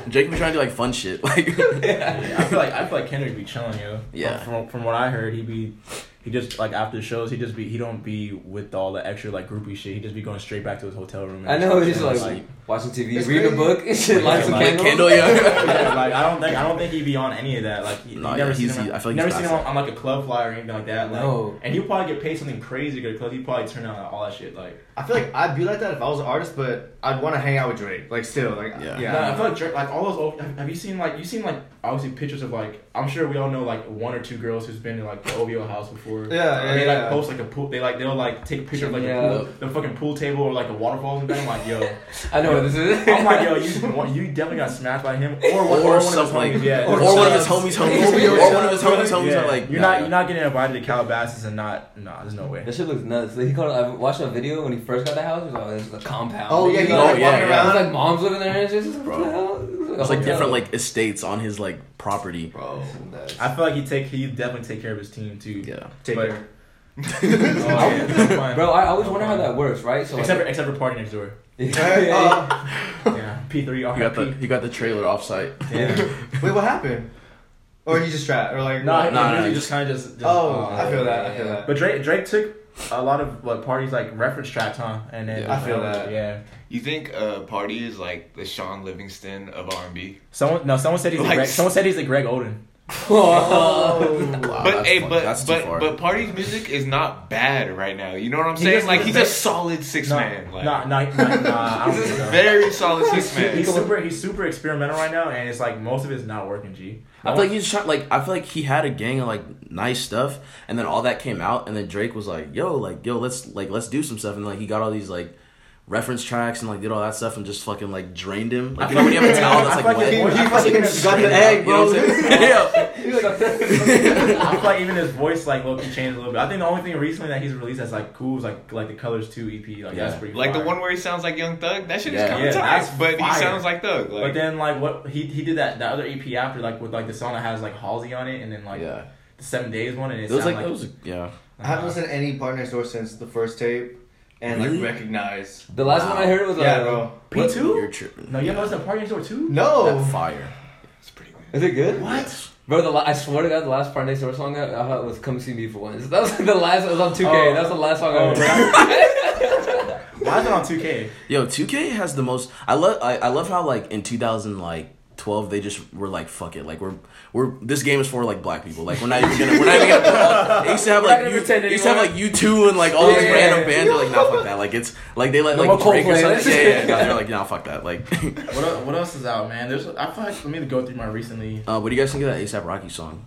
bro. Drake be trying to do like fun shit. Like Yeah, I feel like I feel like Kendrick be chilling, yo. Yeah. From, from what I heard, he be he just like after the shows, he just be he don't be with all the extra like groupie shit. He just be going straight back to his hotel room. and I know, just it's chilling, like- watching TV, It's reading a book, (laughs) and shit, light some Light candles. candle, yeah. (laughs) (laughs) yeah, like I don't think I don't think he'd be on any of that. Like you No, never yeah, seen he's- him. I feel like never seen him on, on, like a club flyer or anything like that. Like, No. and he'd probably get paid something crazy to go to club. He'd probably turn out all that shit. Like I feel like I'd be like that if I was an artist, but I'd want to hang out with Drake. Like still, like Yeah. yeah. No, I feel like Drake, like all those. Old, have- have you seen like you seen like obviously pictures of like I'm sure we all know like one or two girls who's been in like the OVO house before. Yeah, yeah, And they like yeah. post like a pool. They like they'll like take a picture of like Yeah. the pool, the fucking pool table or like the waterfalls and thing. I'm like yo, (laughs) I know what this is. I'm like yo, you you definitely got smashed by him or one, Or or one of his something like- homies. Yeah, Or, Or one of his homies, homies, Or or one of his homies, homies Yeah. are like, you're nah, not yeah. you're not getting invited to Calabasas and not nah. There's no way. That shit looks nuts. He called. I watched a video when he first got the house. He was like, "Oh, this is a compound." Oh yeah, he He Oh, like yeah, walking yeah. It was like mom's living there and shit. What Bro. the hell? It was There's like a different hotel. like estates on his like property. Bro, that's- I feel like he take he definitely take care of his team too. Yeah. take but- care. (laughs) Oh, yeah. (laughs) Bro, I always wonder how that works, right? So except for, except for PartyNextDoor. (laughs) Uh, Yeah, P three He got the RIP. he got the trailer offsite. Yeah. wait, what happened? Or he just trapped, or like No, what? he Nah, nah, really just- just kind of just, just. Oh, uh, I feel that. I feel that. But Drake Drake took a lot of like parties like reference tracks, huh? And then Yeah. I feel that. Yeah. You think uh, Party is like the Shaun Livingston of R&B? Someone no, someone said he's Like- a Greg, someone said he's a Greg Oden. Oh. Wow, but hey, fu- but that's but but Party's music is not bad right now. You know what I'm saying? just- like he's a solid six No, man. Like nah, nah, nah, nah, I (laughs) he's a so. very solid six man. He's super. He's super experimental right now, and it's like most of it's not working. G. I feel like he's trying. Like I feel like he had a gang of like nice stuff, and then all that came out, and then Drake was like, "Yo, like, yo, let's like let's do some stuff," and like he got all these like reference tracks and like did all that stuff and just fucking like drained him. Like you know when you have a (laughs) towel that's like wet. like He his voice- I fucking like got the I egg, You know bro. what I'm (laughs) (laughs) yeah. feel like even his voice like low key changed a little bit. I think the only thing recently that he's released that's like cool is like like the Colors Two EP. Like that's Yeah. pretty. Like the one where he sounds like Young Thug. That shit Yeah. is kind Yeah, of that's tight, but fire. he sounds like Thug. Like, But then like what he he did that that other EP after like with like the song that has like Halsey on it and then like Yeah. the Seven Days one and it, It was sounded like it was yeah. Uh-huh. I haven't listened to any PartyNextDoor since the first tape, and Really? like recognize. the last Wow. one I heard was uh, Yeah, bro. P two. You're tripping. No, you haven't listened to PartyNextDoor two. No. That fire. it's pretty good. Is it good? What? Bro, the la- I swear to God, the last PartyNextDoor song I, I heard was "Come See Me for Once." That was (laughs) the last. It was on 2K. Oh. That was the last song I Oh, heard. Why (laughs) is it on two K? Yo, 2K has the most. I love. I, I love how like in 2000 like 12 they just were like fuck it like we're we're this game is for like black people like we're not even gonna we're not even gonna. Put. They used to have like gonna you, they used to have like anymore. you two and like all these Yeah. random bands. They're like nah fuck that like it's like they let No like more Drake or something. Yeah, yeah, yeah. They're like nah fuck that like. What el- what else is out, man? There's I feel like let me go through my recently. uh, what do you guys think of that ASAP Rocky song?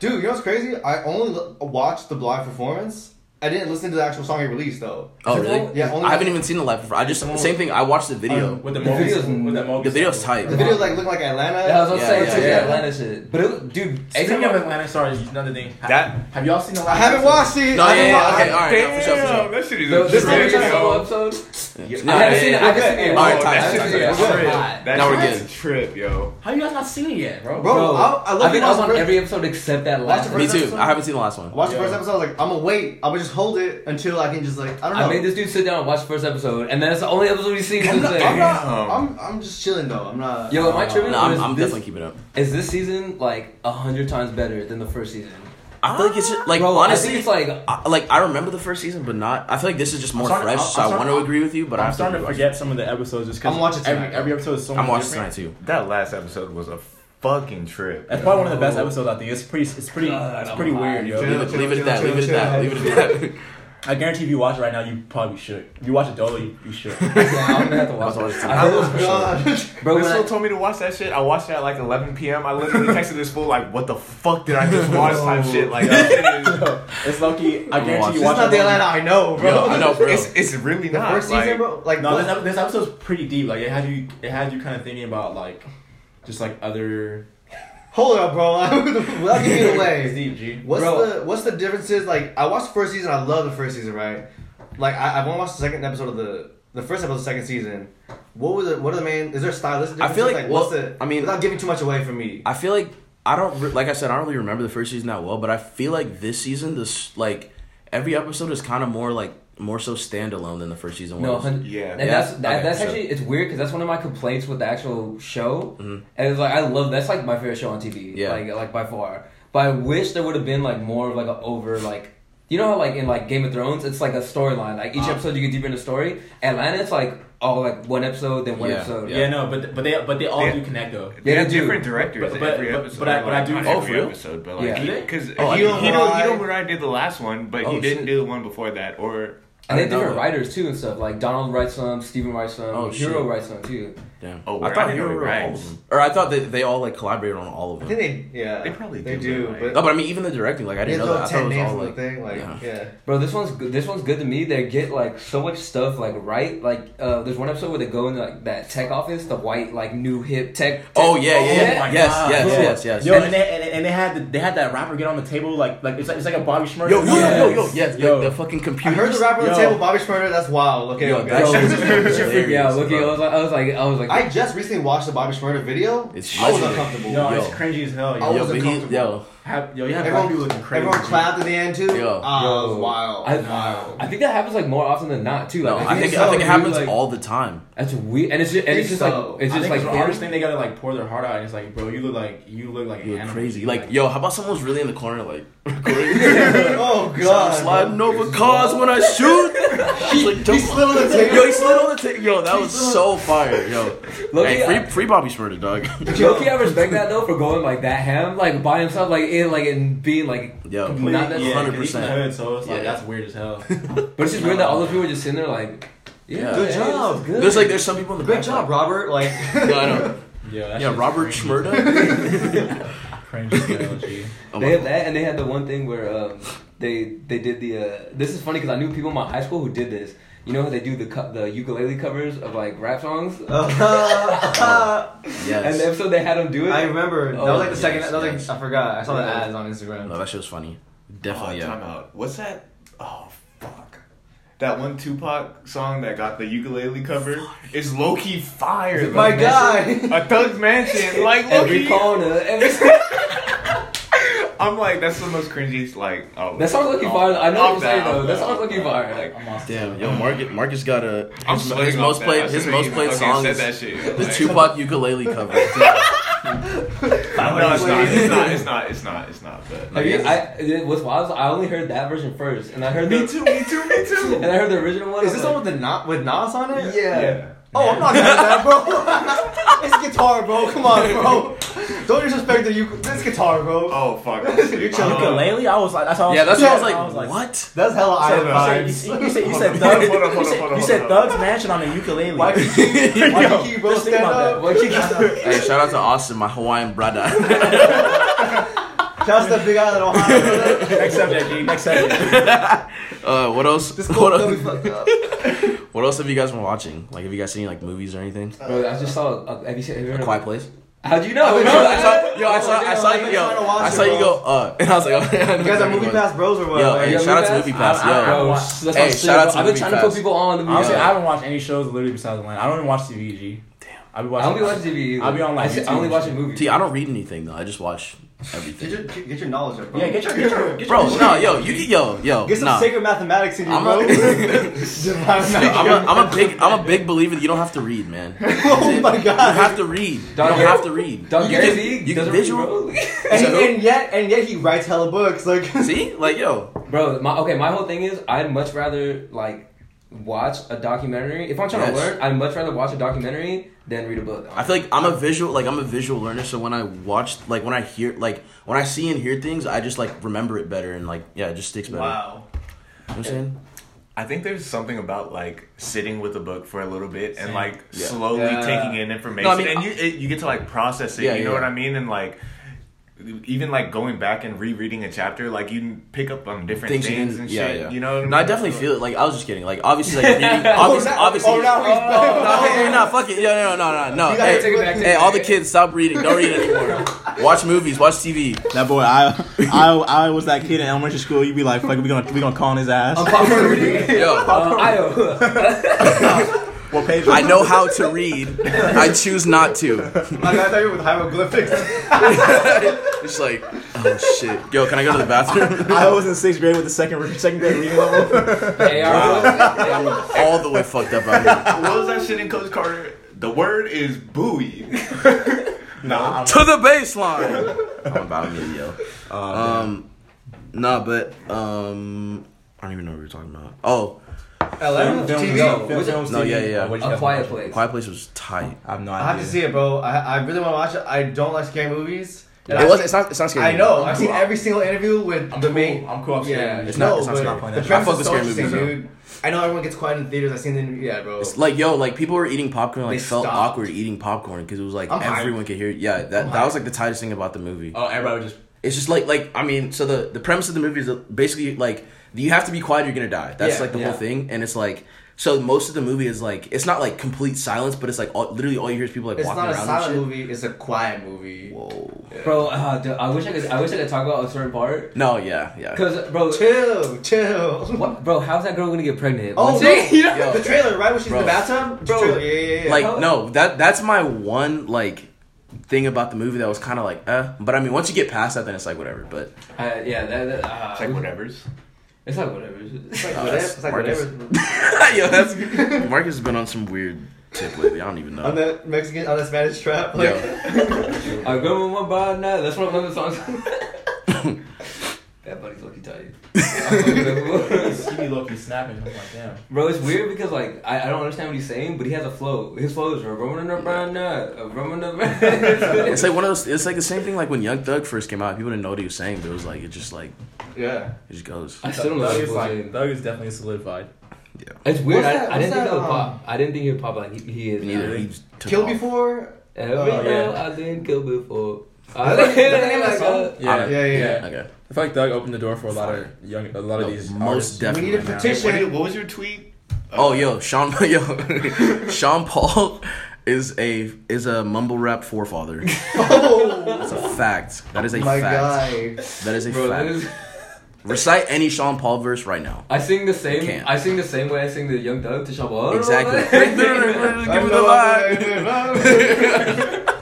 Dude, you know what's crazy? I only l- watched the live performance. I didn't listen to the actual song he released though. Oh really? all- Yeah, only I haven't even seen the live. Before. I just same thing. I watched the video. Um, with the, The Moby, video's- with that Moby the video's sample. tight. The video like looked like Atlanta. Yeah, I was gonna Yeah, say yeah, too, yeah. yeah, Atlanta shit. But it, dude, Speaking ASAP of Atlanta stars, another thing. Ha- That- have y'all seen the? I haven't episode? watched it. No, I yeah, yeah, haven't okay, watched- all right, no, for sure, for sure. that shit is The, a the trip, Stranger yo. solo episode. Yeah. I haven't yeah, seen it. yeah. I haven't seen it. All right, I time, haven't time, seen it. time. It's so Trip. hot. That Now we're shit's good. a trip, yo. How you guys not seen it yet, bro? Bro, I, I love I've been. I was on the every episode except that last one. Me too. episode? I haven't seen the last one. Watch the first episode. I was like, I'm gonna wait. I'm gonna just hold it until I can just like I don't know. I made this dude sit down and watch the first episode, and then it's the only episode we see. I'm since not, then. I'm, not, I'm, I'm just chilling though. I'm not. Yo, am I uh, tripping? No, I'm, is I'm definitely keeping it up. Is this season like a hundred times better than the first season? I feel like it's just, like Bro, honestly, I think it's like I, like I remember the first season, but not. I feel like this is just more starting- fresh, I'm- so I'm I want to starting- agree with you. But I I'm have starting to rewatch forget some of the episodes just because I'm watching every, tonight. every episode is so it. I'm much watching different. tonight too. That last episode was a fucking trip. That's probably one of the best episodes I think. It's pretty. It's pretty. God, it's I'm pretty high. weird, yo. Chill, Leave it, leave it at that. Leave it at that. Leave it at that. I guarantee if you watch it right now, you probably should. If you watch it Dolo, you, you should. (laughs) (laughs) yeah, I'm gonna have to watch I'll watch it. it I was tonight. God. Bro, This when fool I, told me to watch that shit. I watched it at like 11 p.m. I literally texted this fool like, "What the fuck did I just watch?" (laughs) Type shit. Like, that uh, it's lucky. I I'm guarantee watching. you This is watch not the. Atlanta I know, bro. Yo, I know, bro. it's it's really The not. first like, season, bro. Like No, this, this episode's pretty deep. Like it had you, it had you kind of thinking about like, just like other. Hold up, bro. (laughs) Without giving (laughs) it away. deep, G. What's Bro. the what's the differences? Like I watched the first season. I love the first season, right? Like I, I've only watched the second episode of the the first episode of the second season. What was it? what are the main? Is there stylistic? I feel like, what's well, the? I mean- without giving too much away from me. I feel like I don't like I said I don't really remember the first season that well, but I feel like this season this like every episode is kind of more like more so standalone than the first season no, was. hun- Yeah. and Yeah? that's that, Okay, that's sure. actually it's weird because that's one of my complaints with the actual show, Mhm. and it's like I love that's like my favorite show on TV, Yeah. like like by far. But I wish there would have been like more of like a over like. You know how like in like Game of Thrones, it's like a storyline. Like each Uh. episode, you get deeper in the story. Atlanta, it's like all like one episode, then one Yeah, episode. Yeah, no, but but they but they all They- do connect though. They Yeah, have do. different directors But- in but- every but- episode. but I- but I do- not Oh, every for real? episode, but like Do they? because Oh, I Hiro didn't- Hiro Hiro Hiro Murai- Murai did the last one, but Oh, he didn't shit. do the one before that. Or And they have I didn't different writers too and stuff. Like Donald writes some, Stephen writes some, Oh, Hero shit. writes some too. Damn. Oh, I thought I they know were it all of them. Or I thought that they all like collaborated on all of I them. think they, yeah, They probably they do, do. right? But No, but I mean, even the directing, like I didn't know that. I thought it was all like, thing. Like, yeah. yeah. Bro, this one's good. This one's good to me. They get like so much stuff like right. Like uh, there's one episode where they go into like that tech office, the white like new hip tech. Oh tech- yeah, yeah, yeah. my yes, God. yes, Yeah. yes, yes. Yo, And- and they and, and they had the, they had that rapper get on the table like like it's like it's like a Bobby Shmurda. yo, yo, yo, yo, yo, Yes. yes, Yo. the, the fucking I computer. heard the rapper on the table, Bobby Shmurda. That's wild. Okay, Yo, okay. that shit (laughs) is yeah, looking, I was like, I was like, I was like, I just recently watched the Bobby Shmurda video. It's I was legendary. uncomfortable. Yo, Yo. it's cringy as hell. I Yo, Yo, was but he, uncomfortable. yo, have, yo, you have black people looking crazy. everyone clapped at the end too. Yo. Ah, it was Yo. wild. I, wild. I think that happens like more often than not too. no, Like, I think it's I think it happens like, all the time. That's weird, and it's just, and it's Think just like so. it's I just think like for artists think they gotta like pour their heart out, and it's like, bro, you look like you look like You're an animal. crazy. You Like, yo, how about someone's really in the corner, like, (laughs) recording? oh god. sliding over cars when I shoot. He's like, He slid on the table. Yo, he slid on the table. Yo, that was so fire. Yo, Look, hey, free, free Bobby Shmurda, dog. Loki, (laughs) I respect that though for going like that ham, like by himself, like in like and being like Yo, completely, not that yeah, 100%. 100%. He's from the hood, so it's like Yeah. that's weird as hell. (laughs) But it's just weird that all those people are just sitting there like, yeah, Yeah. Good hey, job. good. there's like there's some people in the Good back, job, Robert. Like, Like, (laughs) yeah, I know. Yeah, Yeah, Robert cringy. Shmurda. (laughs) Cringe as. Oh they had that, and they had the one thing where um, they they did the. Uh, this is funny because I knew people in my high school who did this. You know how they do the co- the ukulele covers of like rap songs, (laughs) uh, and the episode they had them do it. I remember. That Oh, was like the second. That was like. I forgot. I saw the ads on Instagram. No, that shit was funny. oh, Definitely, yeah. time out. What's that? Oh fuck. That one Tupac song that got the ukulele cover is low key fire. My though. guy. A Thugz Mansion, like every Loki. corner, every. (laughs) (laughs) I'm like, that's the most cringiest. Like, oh, That sounds looking off- fire. I know what off you're saying that, though. off That that, sounds off looking fire. Like, I'm on Damn, yo, Marcus, Marcus got a I'm his, sweating his most that. played I his most played song is that shit. the Like- Tupac (laughs) ukulele cover. (laughs) No, it's not. It's (laughs) not. It's not. It's not. It's not. But Have you? I it- what's wild? I only heard that version first, and I heard me the, too. Me too. Me too. and I heard the original one. Is this was one with the not with Nas on it? Yeah. Oh, I'm not mad at that, bro. (laughs) it's guitar, bro. Come on, bro. Don't disrespect the ukulele. This guitar, bro. Oh fuck. (laughs) You're chilling. Ukulele? I was like, that's all. Yeah, that's what I was like. I was like, What? That's hella You Iron said, vibes. you said, you said, you Hold said, on, Thug, hold on, hold on, you said, hold you said. Thugz Mansion on a ukulele. Why (laughs) Yo, Why you keep bro stand about up? that. What you got? Hey, shout out to Austin, my Hawaiian brother. Shouts to the big island Ohio. brother. Next subject, G. Next subject. uh, what else? This What, cold else belly fucked up. (laughs) what else have you guys been watching? Like, have you guys seen like movies or anything? Bro, I just saw. Uh, have you seen? Have you heard A of- Quiet Place. How'd you know? I've been bro? trying- I saw, yo, I saw, I saw you, been yo, trying to watch I saw you go, uh, (laughs) and I was like, oh, You guys are (laughs) MoviePass bros or what? Yo, Like, hey, shout out to Movie Movie Pass, I- I- yo. Bro, Watch- that's Hey, my shout out bro. to I've been Movie trying to Pass. put people on the movie. Honestly, Yeah. I haven't watched any shows literally besides the line. I don't even watch TV, G. I be I watching. don't be watching TV. Either. I'll be on, like, I, see- I only and watch shit. movies. See, I don't read anything though. I just watch Get your, get your knowledge up, bro. Yeah, get your, get your, get Bro, your no, yo, you get, yo, yo, Get some nah. sacred mathematics in you, I'm bro. a- (laughs) Divine Yo, magic. I'm a, I'm a big, I'm a big believer that you don't have to read, man. (laughs) Oh you oh my god. You have to read. You don't yeah. have to read. Doug you Gary can, you can visual. read, and, So- and yet, and yet he writes hella books. Like, See, like, yo, Bro, my okay, my whole thing is I'd much rather like watch a documentary. If I'm trying Yes. to learn, I'd much rather watch a documentary than read a book. I feel like I'm a visual, like I'm a visual learner. So when I watch, like when I hear, like when I see and hear things, I just like remember it better and like yeah, it just sticks better. wow. You know what I'm saying? I think there's something about like sitting with a book for a little bit and like Yeah. slowly Yeah. taking in information, No, I mean, and you it, you get to like process it. Yeah, you know yeah. what I mean? And like even like going back and rereading a chapter, like you pick up on different Things things, you and didn't- yeah, shit. yeah. You know? What I mean? No, I definitely feel it. Like I was just kidding. Like obviously, like (laughs) reading, obviously, now- obviously. oh, now he's back. no, hey, no, fuck it. Yeah, no, no, no, no. You Hey, take it back hey, all the kids, stop reading. Don't read anymore. (laughs) Watch movies. Watch TV. That boy, I, I, I was that kid in elementary school. You'd be like, fuck, we gonna, we gonna call on his ass. I'm popular (laughs) reading. Yo, Uh, Io. What page? I know how to read. I choose not to. (laughs) Like I thought you were with hieroglyphics. (laughs) It's like, oh shit. Yo, can I go to the bathroom? (laughs) I was in sixth grade with the second, second grade reading level. The AR book. All the way fucked up out here. what was that shit in Coach Carter? The word is buoy. nah, I'm, to the baseline. I'm about to get yo. uh, Um, no, but um, I don't even know what we were talking about. Oh, Atlanta Film- TV. film- film- Was it- films, No, TV. yeah, yeah. Oh, what'd you A guys Quiet watch? Place. Quiet Place was tight. I have no I idea. have to see it, bro. I, I really want to watch it. I don't like scary movies. And It I've was. seen- It's not. It's not scary. I know. I'm I've seen every single interview with I'm the cool. main. I'm cool off scary Yeah, movies. It's not- no, it's not- but it's not playing the that premise shit. I fuck is with so scary movies, dude. I know everyone gets quiet in theaters. I've seen the yeah, bro. It's like yo, like people were eating popcorn, like They felt stopped. awkward eating popcorn because it was like I'm hyped. everyone could hear. Yeah, that I'm that was like the tightest thing about the movie. Oh, everybody was just. It's just like like I mean, so the the premise of the movie is basically like you have to be quiet, or you're gonna die. That's Yeah, like the yeah. whole thing, and it's like so most of the movie is like it's not like complete silence, but it's like all, literally all you hear is people like it's walking not a around silent movie. It's a quiet movie. Whoa. Bro, uh, dude, I wish I could. I wish I could talk about a certain part. No, yeah, yeah. Cause, bro, Chill, chill. what, bro, how's that girl gonna get pregnant? Oh, Once no. (laughs) they- Yo. The trailer, right when she's Bro. in the bathtub. The Bro. trailer, yeah, yeah, yeah. Like How- no, that that's my one like thing about the movie that was kind of like eh. But I mean, once you get past that, then it's like whatever. But Uh, yeah, that, that, uh, It's like whatever's. It's like whatever. it's like Uh, whatever. It's like Marcus. whatever. (laughs) yo, that's (laughs) Marcus has been on some weird tip lately. I don't even know. on that Mexican, on that Spanish trap. Like, Yo. (laughs) I go with my body now. That's one of the songs. that buddy's lucky tight. You be low snapping. I'm like, damn. Bro, it's weird because like I, I don't understand what he's saying, but he has a flow. His flow is "Roman the brown nut, Roman the It's like one of those. It's like the same thing like when Young Thug first came out. People didn't know what he was saying, but it was like it just like yeah. it just goes. I still don't know. Thug what is he's like saying. Thug is definitely solidified. Yeah. It's weird. What's I, that- I didn't what's think that would that, pop. Um, I didn't think he would pop like he, he is. Me neither. now. He just took Killed off. before. Every Oh, girl yeah. I didn't kill before. Is that the name of the Like, (laughs) oh song? Yeah, Yeah, yeah, yeah. Okay. I feel like Thug opened the door for a lot of young, a lot of No, these most artists. definitely. We need a man. petition. What, did- what was your tweet? Oh, oh yo, Sean, (laughs) yo, (laughs) Sean Paul is a is a mumble rap forefather. Oh That's a fact. That is a my fact. guy. That is a Bro, fact. that is- Recite any Sean Paul verse right now. I sing the same. Can't. I sing the same way I sing the Young Thug to Shabba. (laughs) Exactly. (laughs) Give Give me the vibe. (laughs)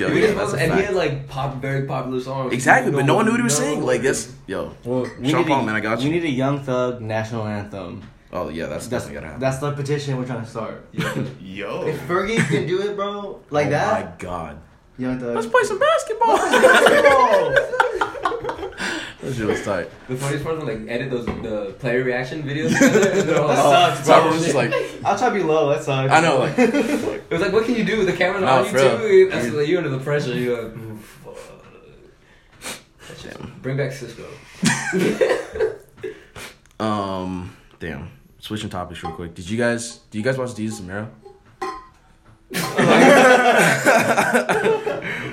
Yo, me yeah, the that's a vibe. and he had fact. like pop, very popular songs. Exactly, but no one knew what he was No. saying. Like this, yo. Well, we Sean need Paul, a, man, I got you. We you. need a Young Thug national anthem. Oh yeah, that's That's definitely gonna happen. that's the petition we're trying to start. Yo. If Fergie can do it, bro, like oh that, my god. Young Thug. Let's play some basketball. Basketball. that shit was tight. The funniest part was when like edit those the player reaction videos. (laughs) together, all That like- sucks, So bro. everyone's just like, I'll try to be low. That sucks. I know, like, (laughs) It was like, what can you do? With the camera No, on you real. too. That's like, you're under the pressure. You're like, fuck." Damn. Bring back Cisco. (laughs) um, damn. Switching topics real quick. Did you guys? Do you guys watch Desus and Mero?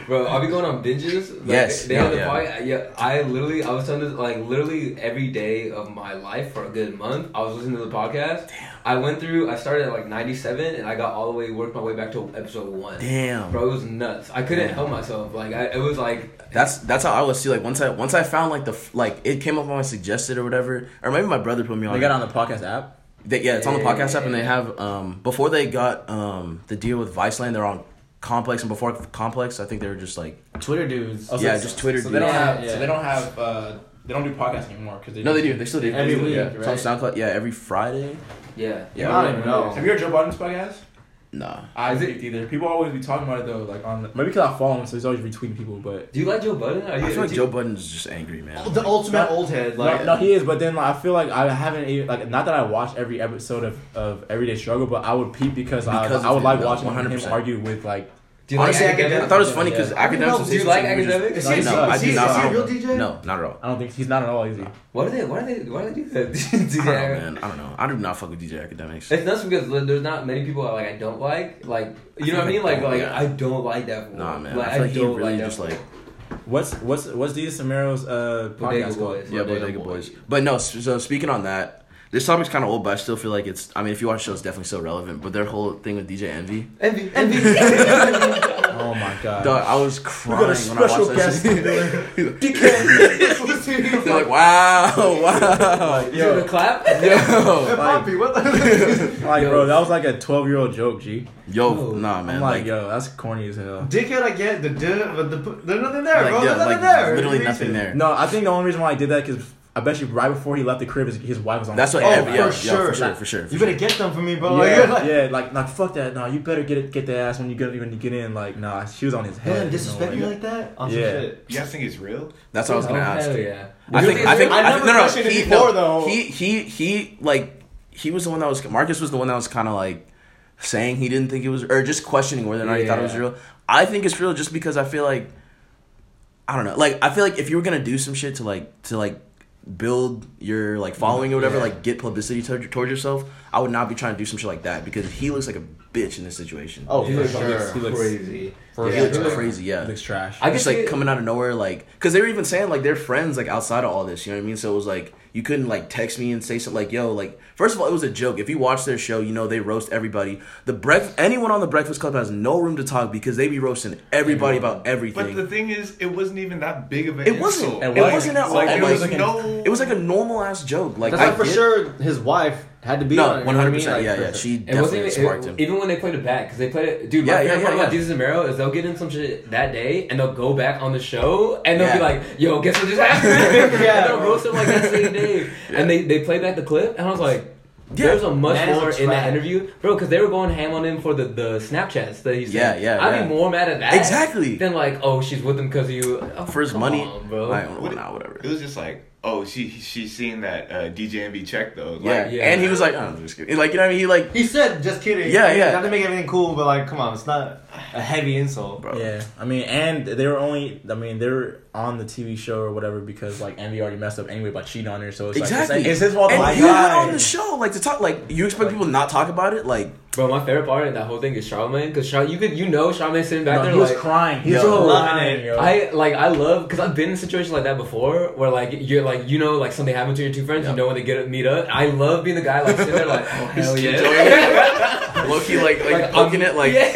Bro, I'll be going on binges. Like, Yes, They, they yeah, have the yeah. Yeah, I literally, I was telling this, like, literally every day of my life for a good month, I was listening to the podcast. Damn. I went through, I started at like 97 and I got all the way, worked my way back to episode one. Damn. Bro, it was nuts. I couldn't Damn. help myself. Like, I, it was like, That's that's how I was too. Like once I once I found like the like it came up on my suggested or whatever, or maybe my brother put me on. They it. got it on the podcast app. They, yeah, it's on the podcast app, and they have um before they got um the deal with Viceland, they're on Complex, and before Complex, I think they were just like Twitter dudes. oh Yeah, just Twitter So they don't have. Yeah. So they don't have. Uh, they don't do podcasts anymore because they. no, they do, they still do Every week, yeah. right? It's on SoundCloud, yeah, every Friday. yeah. Yeah, I don't even know. Have you heard Joe Budden's podcast? Nah, I Is it- didn't either. People always be talking about it though, like on maybe because I follow him, so he's always retweeting people. But Do you like Joe Budden? Are you, I feel like do Joe you- Budden's just angry, man. Oh, the ultimate old head. Like, no, no, he is. But then like, I feel like I haven't even like not that I watch every episode of, of Everyday Struggle, but I would peep because, Because I, I would of like him, watching 100%. him argue with like. Do you Honestly, like I thought it was funny because Yeah. Akademiks. No, do you like were just- Akademiks? Is No, he, no, is I he, do is not. he a I real DJ? No, not at all. I don't think he's not at all easy. Why do they? Why do they? Why do they do that? do I don't know, man. I don't know. I do not fuck with DJ Akademiks. It's nuts because there's not many people that, like I don't like. Like you know what I mean? Like like I don't like that. fool. Nah, man. Like, I feel like he don't really that just like What's what's what's Jesus Samaro's uh Bodega podcast called? Boys. yeah, Bodega Bodega Boys. Boys. But no, so speaking on that, this topic's kind of old, but I still feel like it's. I mean, if you watch the show, it's definitely still relevant. But their whole thing with DJ Envy, envy, (laughs) envy. (laughs) Oh my god. dog, I was crying when I watched that shit. Dickhead. (laughs) They're like, wow, wow, You hear the clap? Hey, yo, Poppy, what the? like bro, that was like a twelve year old joke, G. yo, No. nah, I'm man, like, like, yo, that's corny as hell. Dickhead, I get the duh, but the there's nothing there, like, bro. yeah, there's nothing like, there. literally nothing there. No, I think the only reason why I did that because I bet you right before he left the crib, his, his wife was on. That's what. Oh, every, yeah, for yeah, sure. for sure, for sure. for You sure. better get them for me, bro. Yeah, Like, (laughs) like, yeah, like, like fuck that. No, you better get it, get the ass when you get when you get in. Like, nah, she was on his Hell, head. disrespect you know, like that? On some Yeah. shit. You guys think it's real? That's what I was gonna Oh, ask. hell yeah. I think. I think. I I never think no, no. questioned it He, before, no, though. he, he, he, like, he was the one that was Marcus was the one that was kind of like saying he didn't think it was or just questioning whether or not he thought it was real. I think it's real just because I feel like I don't know. Like I feel like if you were gonna do some shit to like to like build your like following or whatever, Yeah. like get publicity toward, towards yourself, I would not be trying to do some shit like that because he looks like a bitch in this situation. Oh, He for looks, sure. he looks- crazy. For he looks sure. crazy. Yeah, It looks trash. I can just like it- coming out of nowhere, like because they were even saying like they're friends like outside of all this. You know what I mean? So it was like you couldn't like text me and say something like, "Yo, like." First of all, it was a joke. If you watch their show, you know they roast everybody. The breakfast, anyone on the Breakfast Club has no room to talk because they be roasting everybody about everything. But the thing is, it wasn't even that big of an it wasn't. insult. And It like- wasn't at all. like, Like, there was like- no. it was like a normal ass joke. Like That's I like for get- sure his wife had to be No, on it. you know one I hundred mean? percent. Like, Yeah, yeah. She It wasn't definitely even, sparked him. even when they played it back because they played it. Dude, Yeah, my yeah, favorite part yeah, about yeah. Desus and Mero is they'll get in some shit that day and they'll go back on the show and they'll be like, "Yo, guess what just happened?" (laughs) Yeah, and they'll roast him like that same day. And they they played back the clip and I was like. Yeah. There's a much Man is more a in that interview, bro. Because they were going ham on him for the the Snapchats that he said. Yeah, yeah, I'd yeah. be more mad at that Exactly. than like, oh, she's with him because of you. Oh, for his money, on, bro. Like, well, What- nah, whatever. It was just like, oh, she she's seen that uh, DJ Envy check though. Yeah. Like, yeah. and he was like, oh, I'm just kidding. Like you know what I mean? He like, He said, just kidding. Yeah, yeah. Not to make everything cool, but like, come on, it's not a heavy insult. bro. Yeah, I mean, and they were only, I mean, they were on the TV show or whatever because like Envy already messed up anyway by cheating on her. So it's Exactly. like it's, it's his fault. And my you were guy. on the show, like to talk, like you expect people to not talk about it, like Bro, my favorite part in that whole thing is Charlamagne because Char- you could you know Charlamagne sitting back No, there he was like crying. He Yo. was Bro, loving it. Yo. I like I love because I've been in situations like that before where like you're like you know like something happened to your two friends Yep. you know when they get meet up I love being the guy like sitting there like (laughs) oh hell yeah (laughs) low key, like like, Like, poking um, it, like. yeah.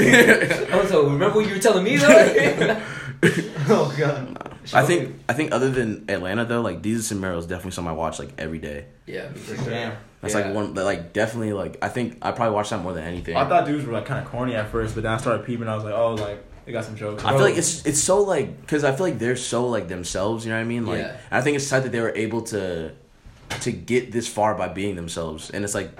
(laughs) oh so remember what you were telling me though (laughs) Oh god. I think I think other than Atlanta though, like Desus and Mero is definitely something I watch like every day. yeah me too. Damn. That's Yeah. like one, like definitely like I think I probably watch that more than anything. I thought dudes were like kind of corny at first, but then I started peeping. And I was like, oh, like they got some jokes. I feel like it's it's so like because I feel like they're so like themselves. You know what I mean? Like Yeah. I think it's tight that they were able to to get this far by being themselves, and it's like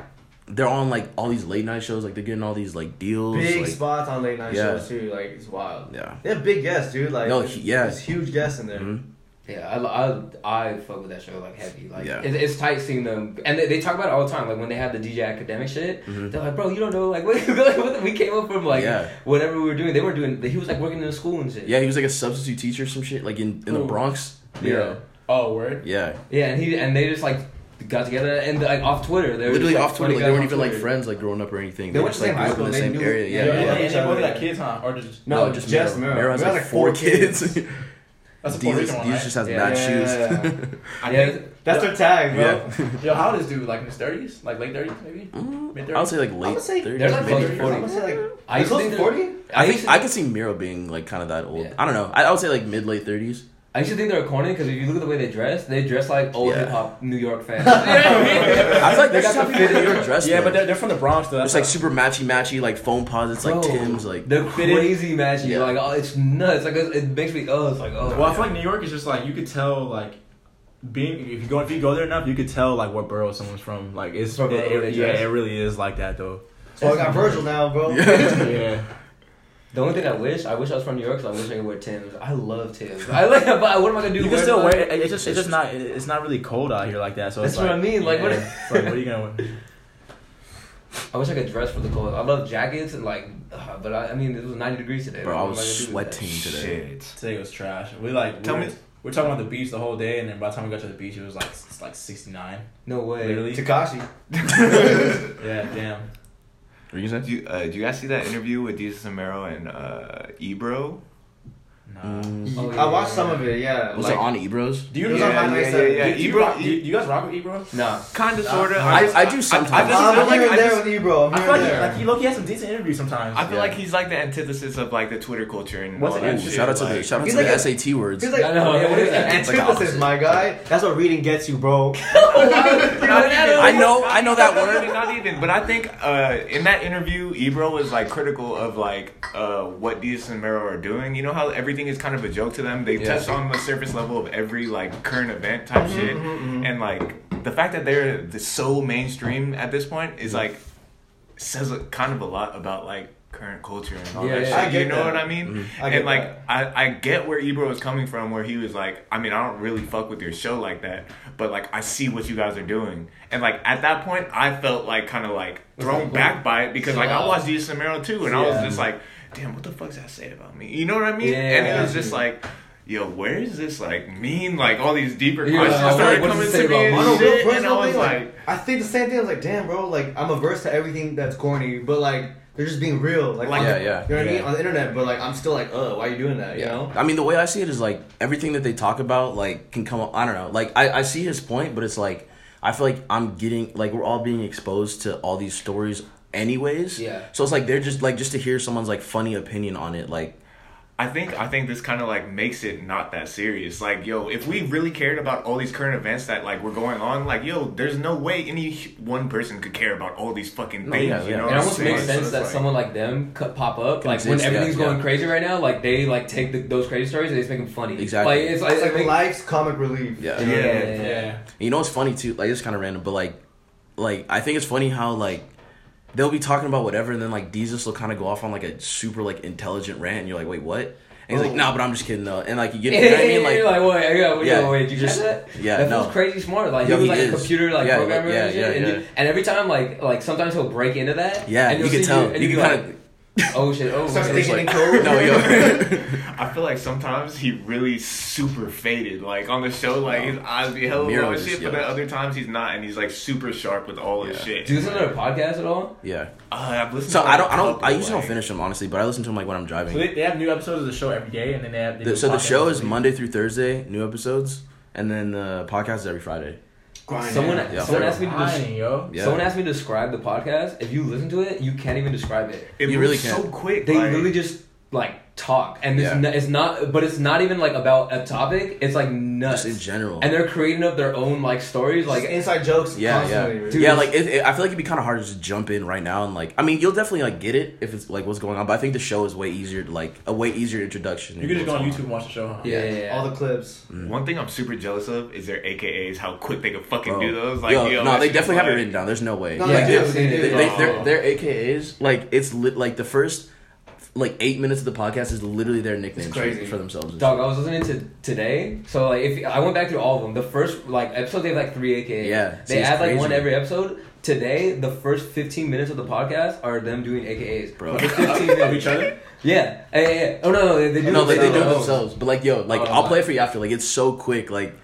they're on like all these late night shows. Like they're getting all these like deals. Big like, spots on late night Yeah. shows too. Like it's wild. Yeah. They have big guests, dude. Like No, he- yeah. there's huge guests in there. Mhm. yeah I, I I fuck with that show like heavy like Yeah. it, it's tight seeing them and they, they talk about it all the time like when they have the DJ academic shit Mhm. they're like bro you don't know like (laughs) what, like, what we came up from like Yeah. whatever we were doing they were doing he was like working in a school and shit Yeah, he was like a substitute teacher or some shit, like in, in the Who? Bronx. yeah. oh, word. Yeah. Yeah, and he and they just like got together and like off Twitter. They were Literally just, like, off Twitter, like, they weren't even on like friends, like growing up or anything. They They, went just to like the same grew up in the same school. They area. knew- Yeah, Yeah, yeah. and, yeah. and each they other, both yeah. got kids, huh? Or just No, No, just just Mero. Mero. Mero has like four like four kids. kids. (laughs) That's a Puerto Desus, Rican one, right? just has Yeah. bad Yeah. shoes. (laughs) I Yeah, think That's their tag, bro. Yeah. (laughs) Yo, how old is dude? Like in his thirties, like late thirties, maybe. Mm, Mid I would say like late would say 30s. they're like mid close to 30s. 40. I'm gonna say like I used close to forty. I think I could see Mero being like kind of that old. Yeah. I don't know. I, I would say like mid late thirties. I used to think they were corny because if you look at the way they dress, they dress like old Yeah. hip hop New York (laughs) fans. You know I mean? (laughs) I feel like They got some the people that fitted- are dressed. Yeah, though. but they're, they're from the Bronx though. it's That's like super matchy matchy like foam posits like Tim's like. they're Fitted. crazy matchy. Yeah. Like oh, it's nuts. Like it, it makes me oh, it's like oh. Well, I feel like New York is just like you could tell like being if you go if you go there enough, you could tell like what borough someone's from. Like it's From it, the way they it- yeah, it really is like that though. So I got Virgil now, bro. (laughs) yeah. The only thing I wish, I wish I was from New York, so I wish I could wear Tim's. I love Tim's. I like, but what am I gonna do? You can Wear still them? wear it. It's just it's just not it's not really cold out here like that. So it's That's what like, I mean, like, yeah, what- it's like what are you gonna? Wear? (laughs) I wish I could dress for the cold. I love jackets and like, uh, but I, I mean, it was ninety degrees today. Bro, I What am was gonna do sweating today. shit. Today was trash. We like Tell we me- were, we're talking about the beach the whole day, and then by the time we got to the beach, it was like it's like sixty nine. No way. Literally. Takashi. (laughs) Yeah, damn. What you? Do you, uh, do you guys see that interview with Jesus Amaro and uh, Ebro? Nah. Mm. Oh, yeah, I watched yeah, some yeah. of it. Yeah. Was like, it on Ebros? Do you It was yeah, on yeah, yeah, yeah, yeah. Yeah, Do you, Ebro- rock, do, you, do you guys rock with Ebro? No. Kind of, Uh, sort of. uh, I- I do sometimes. I, I'm feel like, here and I there just- with Ebro. I'm I here feel and like, there. like he look he has some decent interviews sometimes. I feel Yeah. like he's like the antithesis of like the Twitter culture and What's all the that shit. Shout out to the shout out He's to like the a- SAT words. He's like, I know, yeah, what is that? it's like the Antithesis, opposite. my guy. That's what reading gets you, bro. (laughs) (laughs) I know, I know that word. even, not even. But I think uh, in that interview, Ebro was like critical of like uh, what Desus and Mero are doing. You know how everything is kind of a joke to them. They Yeah. touch on the surface level of every like current event type Mm-hmm, shit, and like the fact that they're the- so mainstream at this point is like says a, kind of a lot about like current culture and all Yeah, that yeah. shit. I get you know that. what I mean? Mm-hmm. I get and like that. I, I get where Ebro was coming from where he was like, I mean, I don't really fuck with your show like that, but like I see what you guys are doing. And like at that point I felt like kind of like thrown like, back by it because like I Wow. watched Jesus Samero too and I was just like, damn, what the fuck's that say about me? You know what I mean? Yeah, and it yeah. was just like Yo, where is this like mean? Like all these deeper Yeah, questions started what does coming to me and On shit, and I was thing, like, like, I think the same thing. I was like, damn, bro, like I'm averse to everything that's corny, but like they're just being real. Like, Like, yeah, the- yeah, You know what I mean? On the internet, but like I'm still like, uh, why are you doing that? You know? I mean, the way I see it is like everything that they talk about, like, can come up. I don't know. Like, I, I see his point, but it's like, I feel like I'm getting, like, we're all being exposed to all these stories anyways. Yeah. So it's like, they're just, like, just to hear someone's, like, funny opinion on it, like, I think I think this kind of like makes it not that serious. Like, yo, if we really cared about all these current events that like were going on, like, yo, there's no way any one person could care about all these fucking No, things. yeah, You yeah. know, It almost makes sense it's that like- someone like them could pop up, like when exist, yeah, everything's going yeah. crazy right now. Like they like take the, those crazy stories and they just make them funny. Exactly. Like it's, It's like like life's comic relief. Yeah. You? Yeah. yeah. Yeah. You know what's funny too? Like it's kind of random, but like, like I think it's funny how like they'll be talking about whatever, and then like Desus will kind of go off on like a super like intelligent rant, and you're like, wait, what? And he's like, Oh. nah, but I'm just kidding though, and like you get, (laughs) you know what I mean? Like, You're like, wait, yeah, wait, Yeah, wait, did you just- that? yeah, that no. crazy smart. Like Yo, he was like a computer like Yeah, programmer yeah, and yeah, and, yeah. you- and every time like like sometimes he'll break into that. yeah, and you can tell. and You you'll can kind of. Oh shit, oh. Starts shit. thinking in like- code. No, yo. (laughs) I feel like sometimes he really super faded. Like on the show, like his eyes be hella Mero low and is- shit, but then other times he's not, and he's like super sharp with all his Yeah. shit. Do you listen to their podcast at all? yeah. Uh, I've listened. So to I don't. I a don't. couple, I usually like- don't finish them honestly, but I listen to them like when I'm driving. So they, they have new episodes of the show every day, and then they have. They The- so the show is. Monday through Thursday, new episodes, and then the podcast is every Friday. Grinding. Someone, Yeah. someone asked me to. Des- yo. Yeah. Someone asked me to describe the podcast. If you listen to it, you can't even describe it. It You really so can't. So quick. They like, literally just like talk, and it's, Yeah. n- it's not. But it's not even like about a topic. It's like nuts. Just in general. and they're creating up their own like stories. like Like inside jokes. yeah, constantly, yeah, dude. Dude, yeah. Like it, it- I feel like it'd be kind of hard to just jump in right now and like. I mean, you'll definitely like get it if it's like what's going on, but I think the show is way easier to like a way easier introduction. You can just go on What's YouTube and watch the show. Huh? yeah, yeah, yeah. All the clips. Mm. One thing I'm super jealous of is their AKAs. How quick they can fucking Bro. do oh. those. Like, yo, yo, no, they shit's definitely have it written down. There's no way. No, Like, they Yeah. do. They do. they, they, Oh. their, their AKAs, like it's lit. Like the first, like eight minutes of the podcast is literally their nicknames for, for themselves. Dog. I was listening to today, so like if I went back through all of them, the first like episode they have like three AKAs. Yeah, see, they add like one every episode. Today, the first fifteen minutes of the podcast are them doing AKAs. Bro. Fifteen Of each other. (laughs) Yeah. Yeah, yeah, yeah. Oh no, no, they, do. no, it they, they do it themselves. But like, yo, like Oh, I'll play it for you after. Like it's so quick. Like,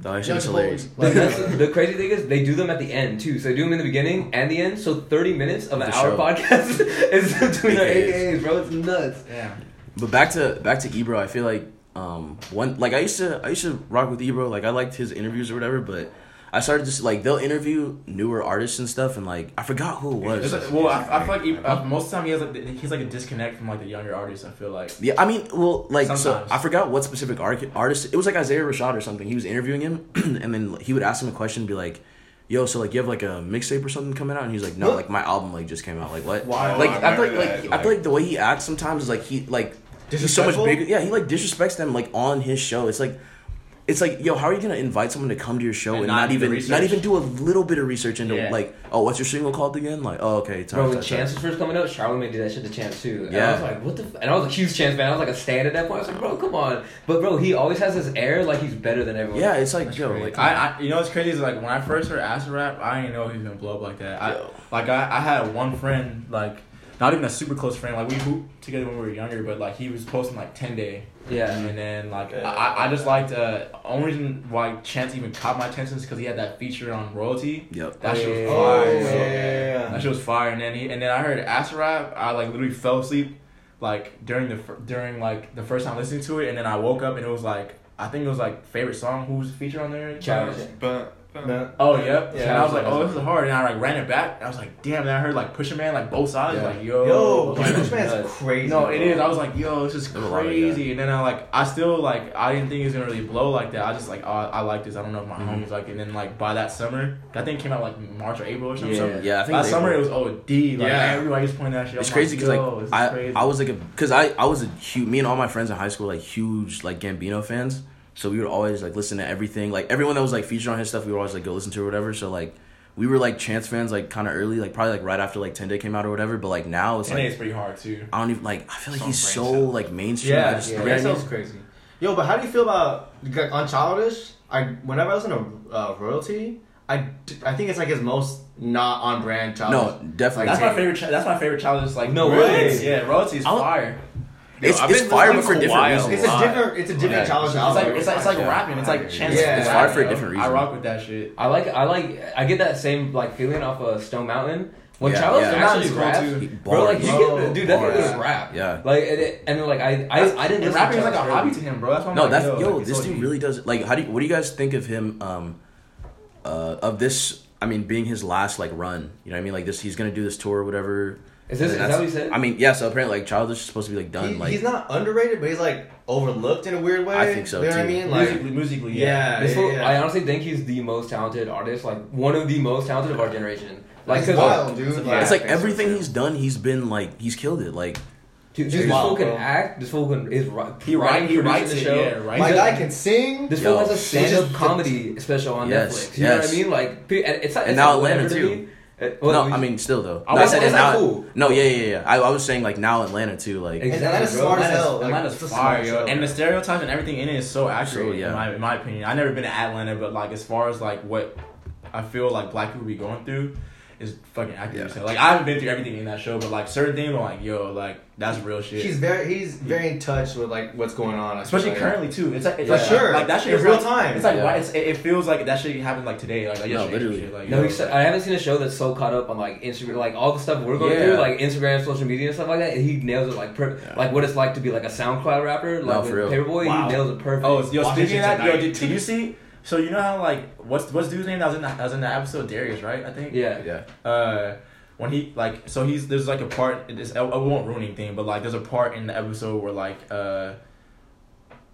dog, that shit is hilarious. The, the crazy thing is they do them at the end too. So they do them in the beginning and the end. So thirty minutes of an hour show. podcast (laughs) is them doing their AKAs. AKAs, bro. It's nuts. Yeah. But back to back to Ebro, I feel like um one like I used to I used to rock with Ebro, like I liked his interviews or whatever, but I started just like they'll interview newer artists and stuff, and like I forgot who it was. Like- well, I, I feel like he, uh, most of the time he has like he's like a disconnect from like the younger artists. I feel like. Yeah, I mean, well, like so I forgot what specific art- artist. It was like Isaiah Rashad or something. He was interviewing him, (clears throat) and then he would ask him a question, and be like, "Yo, so like you have like a mixtape or something coming out?" And he's like, "No, What? like my album like just came out. Like what?" Why? Like I I feel like, remember like I feel like the way he acts sometimes is like he like he's so much bigger. Yeah, he like disrespects them like on his show. It's like. It's like, yo, how are you gonna invite someone to come to your show and, And not, not even research? not even do a little bit of research into Yeah. like, oh, what's your single called again? Like, oh, okay, time, Bro, when time, Chance was first coming out, Charlamagne did that shit to Chance too. And Yeah. I was like, what the? F-? And I was a huge Chance fan. I was like a stand at that point. I was like, bro, come on. But bro, he always has this air like he's better than everyone. Yeah, it's like, That's yo, crazy. like, I, I, you know what's crazy is like when I first heard acid rap, I didn't know he was gonna blow up like that. I, like I, I had one friend, like not even a super close friend, like we hooped together when we were younger, but like he was posting like ten day, yeah. and then like I, I- I just liked uh only reason why Chance even caught my attention is because he had that feature on royalty. yep. That shit was Yeah. Oh, fire. yeah, yo. yeah, That shit was fire, and then he, and then I heard acid rap. I like literally fell asleep, like during the during like the first time listening to it, and then I woke up and it was like I think it was like favorite song. Who was featured on there? Childish. But, but No. Oh yep. Yeah, and I was like, oh, this is hard. And I like ran it back. And I was like, damn. And I heard like Pusha Man like both sides. Yeah. Like yo, Yo, like, this man's crazy. no, bro. it is. I was like, yo, this is There's a lot of crazy. And then I like, I still like, I didn't think it was gonna really blow like that. I just like, oh, I like this. I don't know if my Mhm. homies like. it. And then like by that summer, that thing came out like March or April or something. Yeah. Yeah, I think Last they summer were- it was OD. Like Yeah. everybody just pointing that shit. It's I'm crazy because yo, like I, crazy. I was like a because I I was a huge me and all my friends in high school like huge like Gambino fans. So we would always like listen to everything like everyone that was like featured on his stuff we would always like go listen to or whatever. So like we were like Chance fans like kind of early, like probably like right after like Ten Day came out or whatever. But like now it's And like it's pretty hard too. I don't even like. I feel like Some he's so cells. like mainstream. Yeah, just, yeah, you know what I that sounds crazy. Yo, but how do you feel about like, on Childish? I whenever I listen to uh, Royalty, I think it's like his most not on brand Childish. No, definitely. That's my favorite. Ch- that's my favorite challenge. Is like No royalties. way. Yeah, royalties I'll- fire. It's I've it's been fire, but for to different reasons. It's a different. It's a different Yeah. Childish It's like it's like it's like Yeah. rapping. It's like chance. Yeah. it's It's fire for a yo. different I rock with that shit. I like I like I get that same like feeling off of Stone Mountain. When Yeah, Childish yeah. actually Stone raps, Mountain's bro, like you bars. get, dude, that Bars. nigga rap. Yeah. like and, it, and then, like I I, I didn't And listen rapping is like a Childish hobby to him, bro. That's why I'm No, like, that's yo, yo. like, this dude really does. Like, how do you, what do you guys think of him? Um, uh, of this. I mean, being his last like run. You know what I mean? Like this, he's gonna do this tour or whatever. Is this- is that what he said? I mean, yeah. So apparently, like Childish is supposed to be like done. He- like he's not underrated, but he's like overlooked in a weird way. I think so, You know what I mean? Like, musically, musically, yeah, yeah. This yeah, fool- yeah. I honestly think he's the most talented artist, like one of the most talented of our generation. Like, It's 'cause, wild, dude. it's Like, it's like I think so, everything he's done, he's been like he's killed it. Like dude, this wild, fool can bro. act. This fool can is He write, writing, he writes the it, show. yeah, right. My He's guy a- can sing. This Yo, fool has a which is stand-up just- comedy special on Yes, Netflix. You know what. I mean? Like, pe- and it's not. And it's now not Atlanta, too. Me. Uh, well, no, we- I mean still though. Oh, No, I said that's now. cool. No, yeah, yeah, yeah. I, I was saying like now Atlanta too. Like Exactly, And Atlanta's bro. smart as hell. Like, Atlanta's it's a fire, yo. And the stereotypes and everything in it is so accurate, So, yeah. in, my, in my opinion. I've never been to Atlanta, but like as far as like what I feel like black people be going through is fucking accurate. Yeah. So, like I haven't been through everything in that show, but like certain things, I'm like, yo, like that's real shit. He's very he's very in touch with like what's going on. Especially like. currently too. It's like it's For like, sure. like that shit In is real like- time. It's like Yeah. why it's, it, it feels like that shit happened like today, like, like No, literally. shit, like, No, yo, he said, I haven't seen a show that's so caught up on like Instagram, like all the stuff we're going Yeah. through, like Instagram, social media, and stuff like that. And he nails it like per- Yeah. like what it's like to be like a SoundCloud rapper, No, like for with real. Paper Boi. Wow. He nails it perfect. Oh, yo, Watching speaking of that, yo, did, did you see? So you know how like what's what's dude's name that was in that, that was in that episode? Darius, right? I think. yeah. yeah, uh when he like so he's there's like a part in this I, I won't ruin anything but like there's a part in the episode where like uh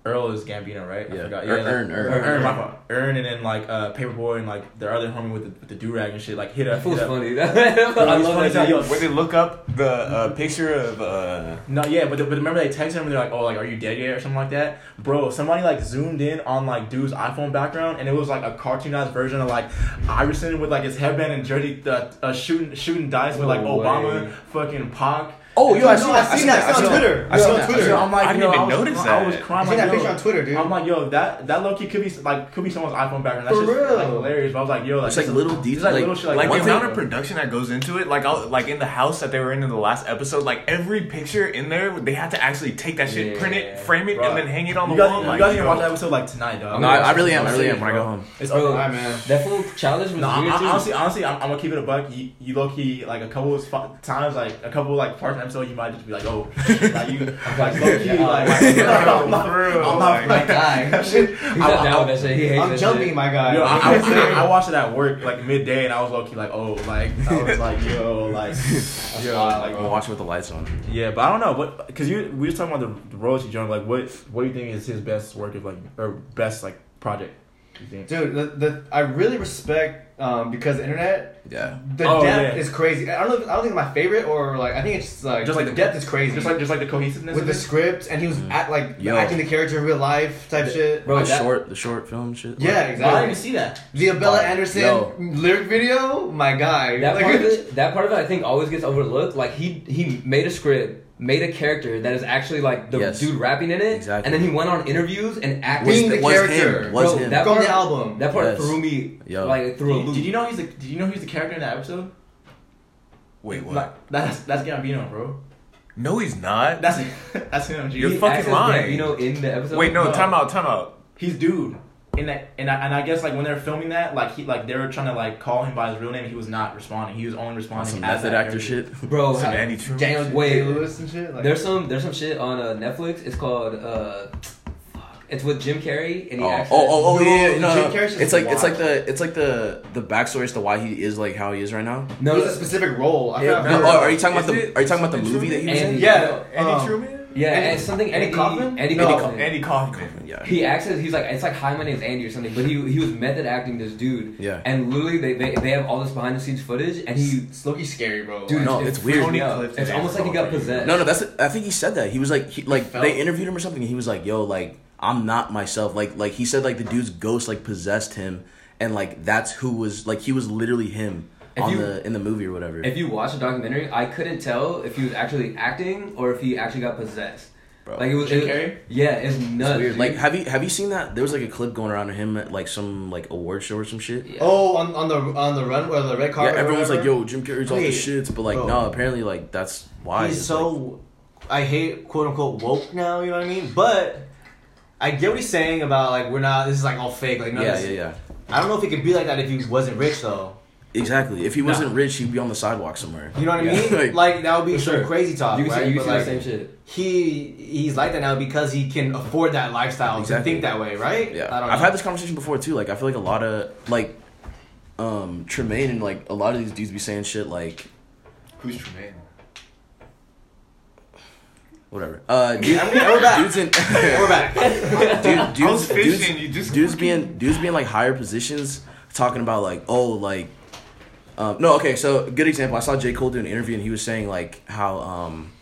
Earl is Gambino right I Yeah. forgot. Like, Earn, Earn. Earn, Earn, my fault. Earn and then like uh Paper Boi and like their other homie with the, with the do rag and shit like hit That up, fool's hit up. funny. (laughs) I love funny that. as hell. When they look up the uh, picture of uh, No, yeah, but, the, but remember they texted him and they're like, "Oh, like, are you dead yet?" or something like that. Bro, somebody like zoomed in on like dude's iPhone background, and it was like a cartoonized version of like Iverson with like his headband and jersey, uh, uh, shooting shooting dice with like No Obama, way. fucking Pac. Oh, yo, No, I seen that. I seen that. It's on Twitter. I It's seen on that. Twitter. So I'm like, I didn't yo, even I was, notice that. I was that. crying. I seen like, that picture on Twitter, dude. I'm like, yo, that that low key could be like could be someone's iPhone background. That's For just real. like hilarious. But I was like, yo, like It's like little this details, like, like- little shit. Like, like one the amount of production that goes into it. Like I'll, like in the house that they were in in the last episode, like every picture in there, they had to actually take that shit, print it, frame it, Bro. and then hang it on the guys, wall. you like, guys need to yo. watch that episode like tonight, dog. No, I, I really am. I really am. When I go home. It's Bro, Alright, man. That fool childish was No, I'm, weird I'm, too. honestly, honestly, I'm, I'm gonna keep it a buck. You, you low key like a couple of times, like a couple like parts of the episode, you might just be like, oh, (laughs) like you, like (laughs) low key, (laughs) like, I'm not, for real, I'm not like- like guy. that shit. He's I, not down with that shit. He hates I'm that jumping, shit. my guy. Yo, I, I, I, I watched it at work like midday, and I was low key like, oh, like I was like, yo, like, yo, like, I'm gonna watch it with the lights on. yeah, but I don't know what because you we were talking about the, the royalty joint. Like, what what do you think is his best work of like or best like project? You think? Dude, the, the I really respect um, because the internet, Yeah. the Oh, depth yeah. is crazy. I don't know. If, I don't think it's my favorite or like I think it's just like Just like the the- depth is crazy. Just like just like the cohesiveness with the it? script, and he was at like Yo. acting the character in real life type shit. Bro, the that- short, the short film shit. Yeah, Bro, I didn't even see that. The Abella Fire. Anderson Yo. lyric video, my guy. That Like- (laughs) part of it, that part of it, I think always gets overlooked. Like he he made a script, made a character that is actually like the Yes. dude rapping in it, Exactly. and then he went on interviews and acted. Being Was- the was character. him, was Bro, him. that from part, the album. That part Yes. threw me Yo. like through a Did, loop. did you know he's the Did you know he's the character in that episode? Wait, what? Like, that's that's Gambino, bro. no, he's not. That's (laughs) that's him. G. You're He fucking acts as lying. Gambino in the episode. Wait, no, No. time out, time out. He's dude. In that, and I, and I guess like when they're filming that, like he like they were trying to like call him by his real name. He was not responding. He was only responding Some as method that actor character. shit. bro. Some I- Andy Truman. Daniel shit. Wait. Day Lewis and shit. Like, there's some there's some shit on uh, Netflix. It's called uh. It's with Jim Carrey and he Oh, acts. oh, oh, oh, yeah, yeah, no, Jim no. Carrey's just It's like it's like the it's like the the backstory as to why he is like how he is right now. no, He's no, a specific role. I Yeah, No, oh, are you talking Is about the it- Are you talking about the is it movie that he was Andy- in? Yeah, Andy um, Truman? Yeah, Andy- and something Andy Andy Kaufman? Andy No. Kaufman. Andy Kaufman. Yeah. He acts as he's like it's like hi my name's Andy or something, but he he was method acting this dude. Yeah. And literally they, they they have all this behind the scenes footage and he It's low-key scary, bro. dude No, it it's weird. me Tony out. It's almost like he got possessed. No, no, that's. I think he said that. He was like, he, like felt- they interviewed him or something. and He was like, "Yo, like I'm not myself." Like, like he said, like the dude's ghost like possessed him, and like that's who was like he was literally him If on you- the in the movie or whatever. If you watch the documentary, I couldn't tell if he was actually acting or if he actually got possessed. Bro. Like it was, Jim it- Carrey? yeah, it's nuts. It's weird. dude. Like, have you have you seen that? There was like a clip going around of him at like some like award show or some shit. Yeah. Oh, on, on the on the run or the red Yeah, carpet. or everyone was like, "Yo, Jim Carrey's all the Wait, shits," but like, bro. no, apparently like that's why He's It's, so like- I hate quote unquote woke now. You know what I mean? But I get what he's saying about like we're not. This is like all fake. Like none yeah, this- yeah, yeah. I don't know if he could be like that if he wasn't rich though. Exactly. If he wasn't rich, he'd be on the sidewalk somewhere. You know what I mean? Like- (laughs) Like, that would be some sure. crazy talk, you can right? see, you can see like, the same shit. he he's like that now because he can afford that lifestyle Exactly. to think that way, right? Yeah, I don't I've know. had this conversation before too. Like, I feel like a lot of like, um, Tremaine and like a lot of these dudes be saying shit like, Who's Tremaine? whatever. Uh, dude, we're back. dudes in, (laughs) We're back. (laughs) dude, I was dudes, fishing. dudes, you just dudes being dudes being like higher positions, talking about like, oh, like, um, no, okay. So good example. I saw J Cole do an interview and he was saying like how um.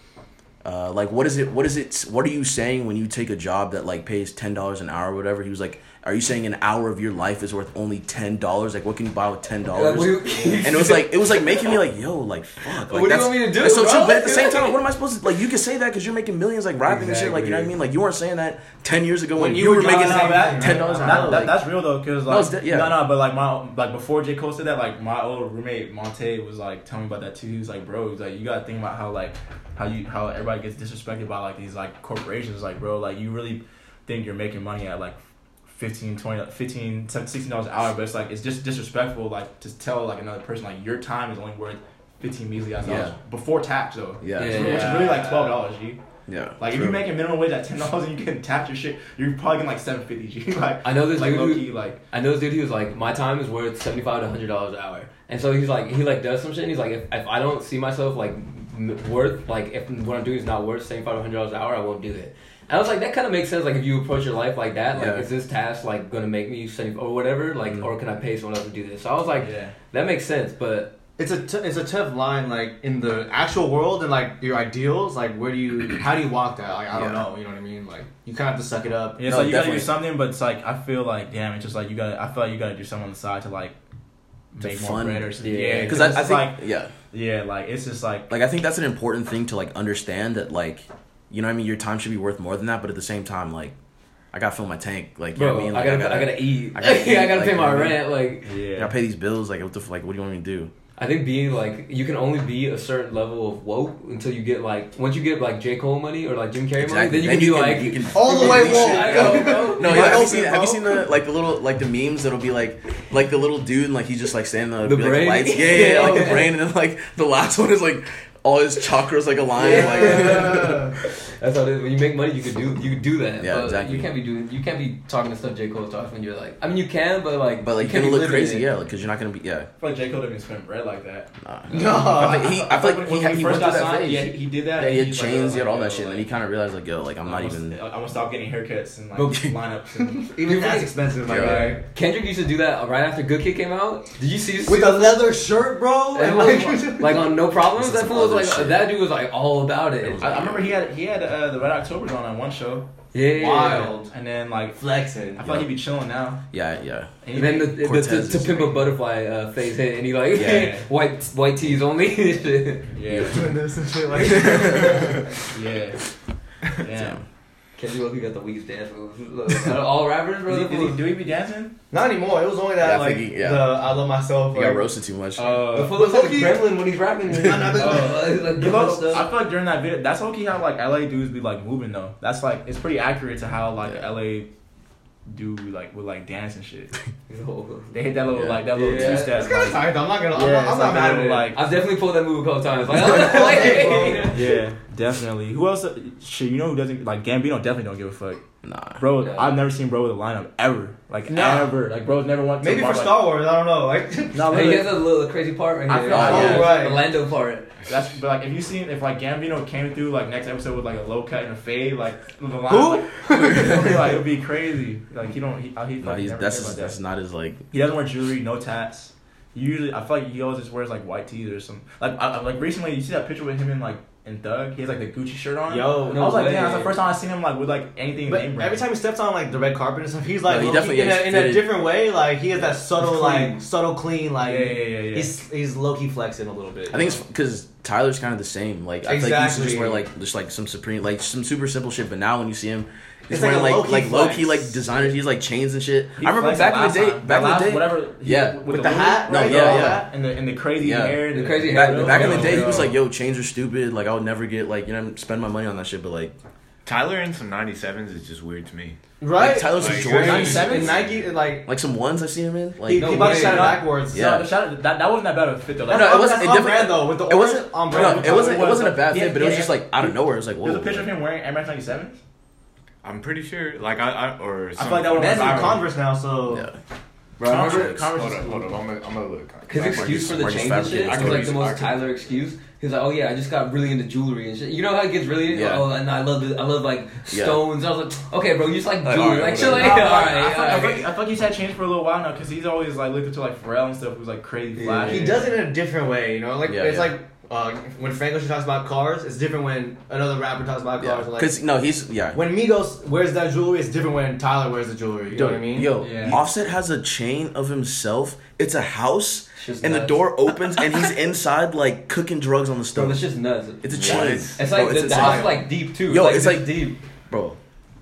Uh, like what is it what is it what are you saying when you take a job that like pays ten dollars an hour or whatever? He was like are you saying an hour of your life is worth only ten dollars? Like what can you buy with ten Like, dollars what do you- and it was like it was like making me like yo like fuck like What do you that's, want me to do, so true. but at the same time what am I supposed to like you can say that because you're making millions like rapping and shit like you know what I mean? Like you weren't saying that ten years ago when, When you, you were were making that- ten dollars an hour that- like, that's real though, cause like it's de- yeah. no, no, but like my like before J. Cole said that, like my old roommate Monte was like telling me about that too. He was like, bro, he's like, you gotta think about how like how you how everybody gets disrespected by like these like corporations, like bro, like you really think you're making money at like 15 20 15 16 dollars an hour but it's like it's just disrespectful like to tell like another person like your time is only worth 15 measly ass dollars Yeah. before tax though yeah Yeah. which is really like 12 dollars G. yeah Like if you're making minimum wage at ten dollars and (laughs) you can tax your shit, you're probably getting like seven fifty G. (laughs) Like I know this like dude low who- key like I know this dude. He was like, my time is worth seventy five to hundred dollars an hour, and so he's like, he like does some shit. and He's like, if, if I don't see myself like m- worth like if what I'm doing is not worth seventy five to hundred dollars an hour, I won't do it. And I was like, that kind of makes sense. Like if you approach your life like that, like Yeah. is this task like gonna make me seventy or whatever, like Mhm. or can I pay someone else to do this? So I was like, yeah. that makes sense, but It's a t- it's a tough line like in the actual world and like your ideals like where do you (clears throat) how do you walk that like I don't Yeah. know you know what I mean like you kind of have to suck it up Yeah, it's No, like you gotta do something, but it's like I feel like damn, it's just like you gotta. I feel like you gotta do something on the side to like To make more fund- bread or something. yeah. Yeah, because because I, I think like yeah yeah, like it's just like like I think that's an important thing to like understand that like you know what I mean your time should be worth more than that but at the same time like I gotta fill my tank like you know bro, what I mean I, gotta, I gotta eat. I I gotta gotta, eat, (laughs) I gotta (laughs) like, pay my know I rent. Like I yeah. gotta pay these bills like what the like what do you want me to do I think being like you can only be a certain level of woke until you get like once you get like J Cole money or like Jim Carrey money, then you can be like you can all the way release woke. it. I know, bro. No, You yeah, have you seen have you seen the like the little like the memes that'll be like like the little dude and like he's just like standing on The be, like, brain? lights yeah, yeah, yeah, like the brain and then like the last (laughs) one is like all his chakras like aligned Yeah. (laughs) That's how it is. When you make money, you can do you can do that. Yeah, but exactly. You can't be doing. You can't be talking to stuff J Cole talks when you're like. I mean, you can, but like. like but like you you're can't gonna be look crazy it. yeah because you're not gonna be yeah I feel like J Cole didn't spend bread like that. nah. No. (laughs) I feel like he, I feel like when, he, when he he first got that signed, phase. yeah, he did that. Yeah, he had and like, chains, he had all that shit, and then he kind of realized like, yo, like I'm not even. I'm gonna stop getting haircuts and like But- (laughs) lineups. And, (laughs) even that's expensive my guy Kendrick used to do that right after Good Kid came out. Did you see? with a leather shirt bro And and like, like like on No Problems, that fool was like shit. that dude was like all about it. I, I remember he had he had uh, the Red October on on one show, yeah, wild and then like flexing I feel like he'd be chilling now. Yeah, yeah. And And then the, the, Cortez the, is to pimp a butterfly uh, phase hit, and he like Yeah. (laughs) white white tees only. (laughs) Yeah, doing this and shit like (laughs) yeah, damn. Damn. Kendrick Lamar got the weakest dance moves. (laughs) Out of all rappers, bro. Did he, did he, do he be dancing? not anymore it was only that I like think he- yeah. the I love myself He got roasted too much. The Uh, fool looks (laughs) (laughs) like a gremlin when he's rapping. No, no, but- Oh, like, you know, stuff. I feel like during that video, that's okay how like LA dudes be like moving though. That's like it's pretty accurate to how like Yeah. LA do like with like dance and shit. (laughs) They hit that little Yeah. like that little Yeah. two step. it's kind of tight I'm not gonna I'm Yeah, not, it's I'm like not that mad at it. like I've definitely pulled that move a couple times. (laughs) Like, like (laughs) yeah, definitely. Who else? Uh, shit, you know who doesn't like Gambino? Definitely don't give a fuck, nah. bro. Yeah. I've never seen bro with a lineup ever, like No. ever. Like bro's never went. To maybe for Star Wars I don't know like (laughs) No, (laughs) Hey, he has literally, a little crazy part right I here. feel- oh, yeah. right. The Lando part. that's but like if you seen if like Gambino came through like next episode with like a low cut and a fade, like the line, Who? like, (laughs) it'll be like it'd be crazy. Like he don't he, he, No, fucking he's that's cared about that's not his like. He doesn't wear jewelry, no tats. Usually, I feel like he always just wears like white tees or some. Like, I, I- like recently, you see that picture with him in like and Thug. He has like the Gucci shirt on. Yo, I was like, damn, that's the first time I seen him like with like anything. But every time he steps on like the red carpet and stuff, he's like no, he definitely in, a, in a, different way. Like he has that subtle, like subtle clean. Like yeah, yeah, yeah, yeah. he's he's low key flexing a little bit. I think it's because Tyler's kind of the same. Like I exactly. feel like he used to just wear like just like some supreme, like some super simple shit. But now when you see him He's wearing like like, low key like designers. He's like chains and shit. He I remember back in the day, time. back in the day, whatever. He, yeah, with, with the, the, hat. Right? No, yeah, yeah, and the and the crazy yeah. hair, and the crazy back, hair. Back, in the day, he was like, "Yo, chains are stupid. Like, I would never get like you know spend my money on that shit." But like, Tyler in some '97s is just weird to me. Right, like, Tyler's like, some Jordans, and Nike, like like some ones I've seen him in. Like he, no shout it backwards. Yeah, that, that wasn't that bad of a fit though. No, it wasn't. It different though. With the it wasn't on brand. No, it wasn't. It wasn't a bad fit, but it was just like out of nowhere. It was like whoa. There's a picture of him wearing Air Max '97s. I'm pretty sure. Like I, I or some, I feel like that would that's in Converse now. So. Yeah. Bro, I remember Converse hold on, hold on. I'm gonna, I'm gonna look. His excuse for the change and shit was like the most Tyler excuse. He's like, oh yeah, I just got really into jewelry and shit. You know how it gets really, yeah. oh, and I love, this, I love like stones. Yeah. I was like, okay, bro, you just like jewelry, like, chill. All right, I, thought you had changed for a little while now because he's always like looked to like Pharrell and stuff, who's like crazy flashy. He does it in a different way, you know. Like yeah, it's yeah. like uh, when Frank Ocean talks about cars, it's different when another rapper talks about cars. Yeah. Like, Cause no, he's yeah. When Migos wears that jewelry, it's different when Tyler wears the jewelry. You Dude, know what I mean? Yo, yeah. Offset has a chain of himself. It's a house, and nuts. the door (laughs) opens, and he's inside like cooking drugs on the stove. It's just nuts. It's a chain. It's, like bro, the, it's the house like deep too. Yo, like, it's like deep, bro.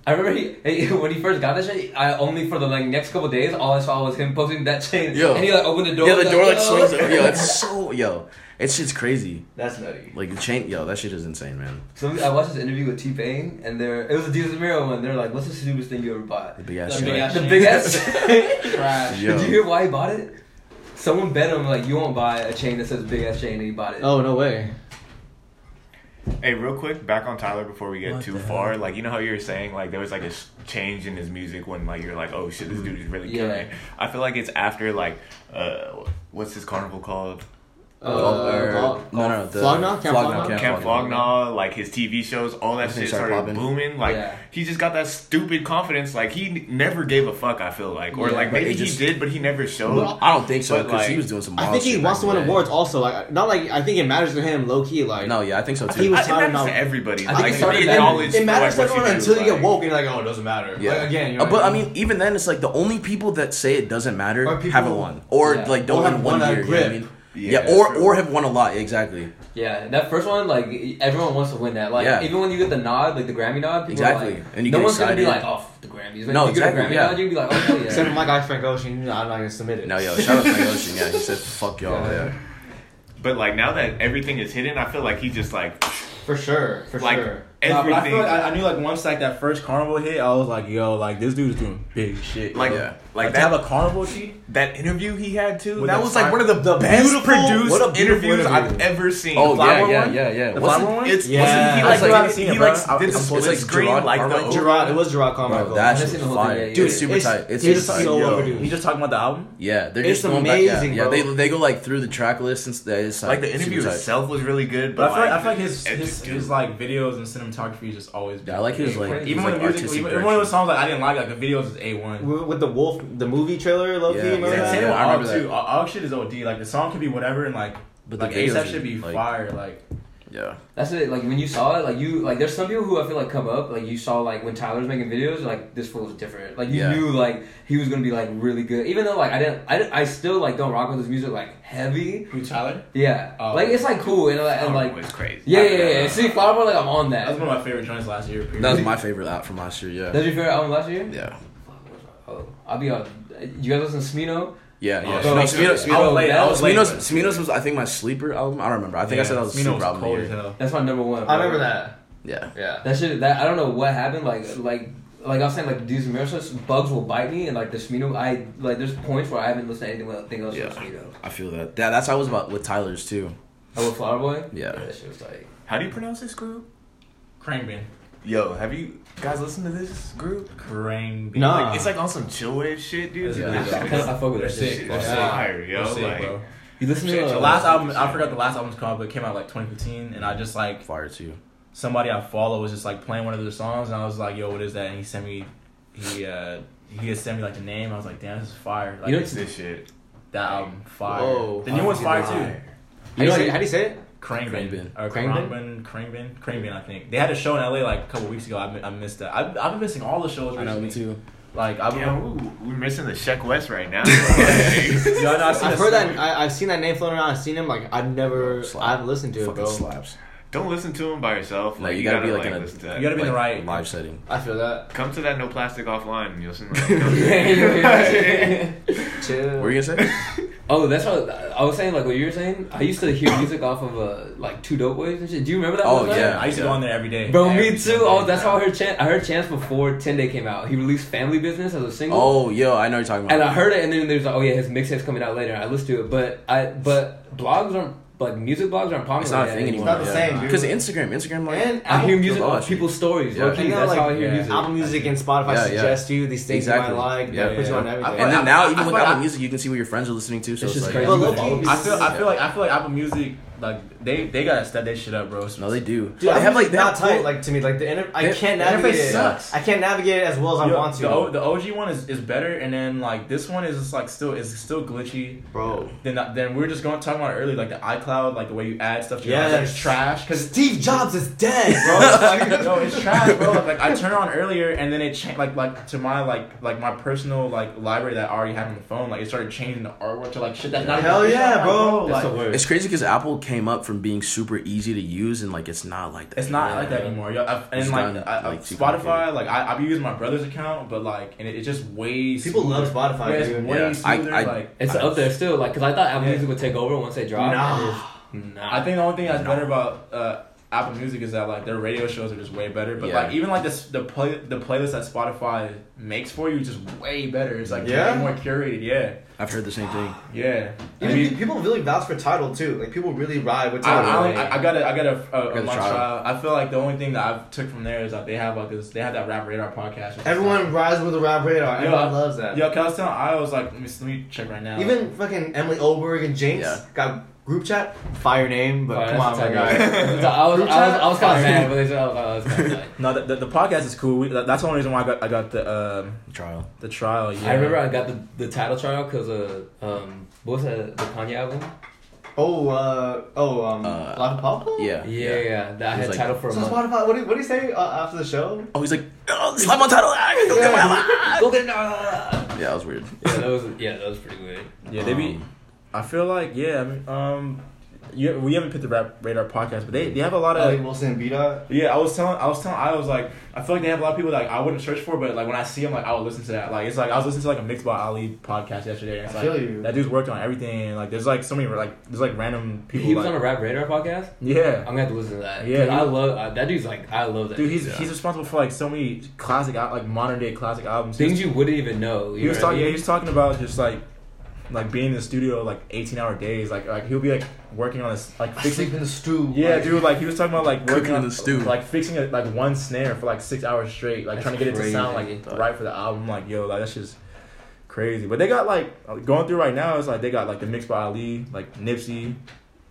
I remember he, (laughs) he, when he first got that shit. I only for the like next couple days, all I saw was him posting that chain. Yo. and he like opened the door. Yeah, the door like, closed. swings. Yo, it's (laughs) so yo. It's just crazy. That's nutty. Like the chain, yo, that shit is insane, man. So I watched this interview with T Pain, and they're it was a Desus Mero one. They're like, "What's the stupidest thing you ever bought?" The big ass. The big ass. The big ass. Trash. Yo. Did you hear why he bought it? Someone bet him like you won't buy a chain that says big ass chain, and he bought it. Oh no way. Hey, real quick, back on Tyler before we get what too far. Like, you know how you were saying, like, there was like a change in his music when, like, you're like, oh shit, this dude is really mm-hmm. yeah. killing. I feel like it's after, like, uh, what's his carnival called? Uh, or, no, no, the Flog Gnaw? Camp Flog Gnaw, Flogna? Camp Flog Gnaw, like his TV shows, all that shit started, started booming. Like yeah. he just got that stupid confidence. Like he never gave a fuck. I feel like, or yeah, like maybe he did, but he never showed. I don't think so because like, he was doing some. I think he wants to win awards. Also, like not like I think it matters to him, low key. Like no, yeah, I think so too. He was talking about everybody. I think like, it, matters to everyone until you get woke and you're like, oh, it doesn't matter. Yeah, again. Uh, but I mean, even then, it's like the only people that say it doesn't matter haven't won, or like don't win one year. Yeah, yeah or or have won a lot. Exactly. Yeah, that first one, like everyone wants to win that. Like yeah. even when you get the nod, like the Grammy nod, exactly. Like, and you no one's excited. gonna be like, oh, the Grammys. No, you exactly. Get a Grammy yeah. nod, you'd be like, oh yeah. Except for my guy Frank Ocean, you know, I'm not gonna submit it. No, yo, shout out Frank (laughs) Ocean. Yeah, he said fuck y'all. Yeah. yeah. But like now that everything is hidden, I feel like he just like. For sure, for like, sure. Everything. I, like I, I, knew like once like that first carnival hit, I was like, yo, like this dude's doing big shit. Like yeah. Like, like that, have a carnival G? That interview he had too. With that was like one of the, the best produced interviews interview. I've ever seen. Oh yeah, yeah, yeah, yeah, The flower one. It's yeah. Wasn't he like, like, he, he like did this, it's like screen Jerrod like the Jerrod. It was Jerrod Carmichael. That's fire, dude. It's super tight. It's so overdue. You just talking about the album? Yeah, they're just amazing. Yeah, they they go like through the track list and it's like the interview itself was really good. But I feel like his his like videos and cinematography just always. I like his like even when the music even when it was songs like I didn't like like the videos is a one with the wolf the movie trailer, low key. Remember yeah, yeah, I remember too. All shit is OD. Like the song could be whatever, and like, but like, the ASAP should be like, fire. Like. Yeah. That's it. Like when you saw it, like you like there's some people who I feel like come up, like you saw like when Tyler's making videos, like this fool was different. Like you yeah. knew like he was gonna be like really good. Even though like I didn't I, I still like don't rock with his music like heavy. Who Tyler? Yeah. Oh. Like it's like cool and like, and, like it's crazy. Yeah, yeah, yeah. yeah. See Flower like I'm on that. That was one of my favorite joints last year. Period. That was my favorite out from last year, yeah. That's your favorite album last year? Yeah. Oh, I'll be on. You guys listen to Smino? Yeah, yeah. Oh, Smino, Smino, Smino, I was. I Smino's. Smino's was, I think, my sleeper album. I don't remember. I think yeah, I said that was Smino super was album. Cold. That's my number one. I remember that. Yeah. Yeah. That shit. That I don't know what happened. Like, like, like I was saying, like these miracles, bugs will bite me, and like the Smino, I like. There's points where I haven't listened to anything else yeah. from Smino. I feel that. That that's how I was about with Tyler's too. Oh, with Flower Boy. Yeah. yeah. That shit was like. How do you pronounce this group? Khruangbin. Yo, have you guys listened to this group? Crane. No, like, it's like on some chill wave shit, dude. Yeah, yeah. I fuck with that shit. They're fire, yo. Sick, like, bro. You listen to the last album. I forgot the last album's called, but it came out like 2015, and I just like fire too. Somebody I follow was just like playing one of their songs, and I was like, "Yo, what is that?" And he sent me, he uh, he had sent me like the name. I was like, "Damn, this is fire!" Like, you know this shit. That album, fire. Whoa, the new one's fire too. You how do you say it? Khruangbin. Khruangbin. Or uh, Khruangbin? Khruangbin. Khruangbin. Khruangbin, I think. They had a show in LA like a couple weeks ago. I, mi- I missed that. I've, I've been missing all the shows I know me too. Like, I've been. Yeah, ooh, we're missing the Sheck Wes right now. (laughs) (laughs) Yeah, I know, I've seen I've a- heard that. I, I've seen that name floating around. I've seen him. Like I've never. Slap. I haven't listened to it, Fucking bro. slaps. Don't listen to him by yourself. No, Like, you you, gotta gotta, be, like, like in a- to that. You gotta be in the right live setting. (laughs) I feel that. Come to that no plastic offline and you'll listen. Like, Chill. What were you gonna say? Oh, that's what I was saying. Like what you were saying. I used to hear music off of uh, like Two Dope Boys and shit. Do you remember that? Oh, website? yeah. I used to go on there every day. Bro, Every me too. single Oh, that's how I heard Chance. I heard Chance before Ten Day came out. He released Family Business as a single. Oh, yo, I know what you're talking about. And I heard it, and then there's like, oh yeah, his mixtape's coming out later. I listened to it, but I but blogs aren't like music blogs aren't popular. It's not a thing anymore. anymore. It's not the same, dude. Because Instagram, Instagram, like, And I hear music on people's stories. Yeah. low key. And That's like, how I hear yeah. music. Apple Music and Spotify Yeah, yeah. suggest you these things Exactly. you might like. Yeah, that puts you yeah. on everything. and then now, I- I even with Apple like- Music, you can see what your friends are listening to. So It's it's, just like, crazy. But But low-key, low-key, I feel, I yeah. feel like I feel like Apple Music like they they gotta step their shit up, bro. no, they do. Dude, they I'm have like they not tight. cool- Like to me, like the inter- I The can't interface navigate it. sucks. I can't navigate it as well as I want to, The, O, the OG one is, is better, and then like this one is just like still is still glitchy. bro. Then uh, then we were just going talking about it earlier, like the iCloud, like the way you add stuff to your Yes. iPhone, it's trash. Cause Steve Jobs is dead, bro. (laughs) no, it's trash, bro. Like I turned it on earlier, and then it changed, like like to my like like my personal like library that I already had on the phone. Like it started changing the artwork to like shit that's not. Hell yeah, bro. Like. It's crazy because Apple came up from being super easy to use, and like it's not like that. It's not like that anymore. Yo, I've, and It's like, done, I, I- like, Spotify, like I, I be using my brother's account, but like, and it, it's just way. People smoother. love Spotify, Yeah, it's dude. way Yeah, smoother. I- like, It's I- up there still, like, cause I thought Apple Yeah. Music would take over once they dropped. Nah. Nah. I think the only thing that's better about uh, Apple Music is that like their radio shows are just way better. But Yeah. like even like this, the play the playlist that Spotify makes for you is just way better. It's like Yeah? way more curated. Yeah, I've heard the same thing. yeah. I Even mean, people really vouch for Tidal too. Like people really ride with Tidal. I, like, only- I, I got a I got a, a, Got a the month trial. trial. I feel like the only thing that I've took from there is that they have like this. They have that Rap Radar podcast. which is everyone rides with the rap radar. Yo, Everyone I- loves that. Yo, cause I was telling I was like, let me let me check right now. Even fucking Emily Oberg and Jinx Yeah. got group chat. Fire name, but Fire, come on, that's my a tight guy. So I was, I Group was, I was kind of Fire. mad, but they said I was, I was kind of like. (laughs) no, the, the, the podcast is cool. We, that- that's the only reason why I got I got the um Trial. the trial. Yeah. I remember I got the, the Tidal trial because of um what was that the Kanye album? Oh, uh, oh, um, Uh, Live Papa? Yeah. Yeah, yeah. That I It had like- Tidal for a So month. Spotify, what do, what do you say uh, after the show? Oh, he's like, oh, slap on Tidal. Ah, go get my- Go get it now. Yeah, that was weird. Yeah, that was yeah, that was pretty weird. Yeah, they be. Um, I feel like yeah. I mean, um, you, we haven't picked the Rap Radar podcast, but they, they have a lot of. Elliott Wilson and B-Dot. yeah, I was telling I was telling I was like I feel like they have a lot of people that like, I wouldn't search for, but like when I see them, like I would listen to that. Like it's like I was listening to like a Mixed by Ali podcast yesterday. And it's I like you. that dude's worked on everything. Like there's like so many like there's like random people. He was like, on a Rap Radar podcast. yeah. I'm gonna have to listen to that. Yeah, Yeah, I love uh, that dude's like I love that. Dude, he's Yeah. he's responsible for like so many classic al- like modern day classic albums. He was- things you wouldn't even know. He was know I talking. Yeah, mean? he was talking about just like, like being in the studio like eighteen hour days. Like like he'll be like working on this like fixing. in the stew. Yeah, Like, dude. Like he was talking about like working on the stew. like fixing a, like one snare for like six hours straight, like That's trying to get it to sound like right for the album. Like yo, like that's just crazy. But they got like going through right now. It's like they got like the mix by Ali, like Nipsey,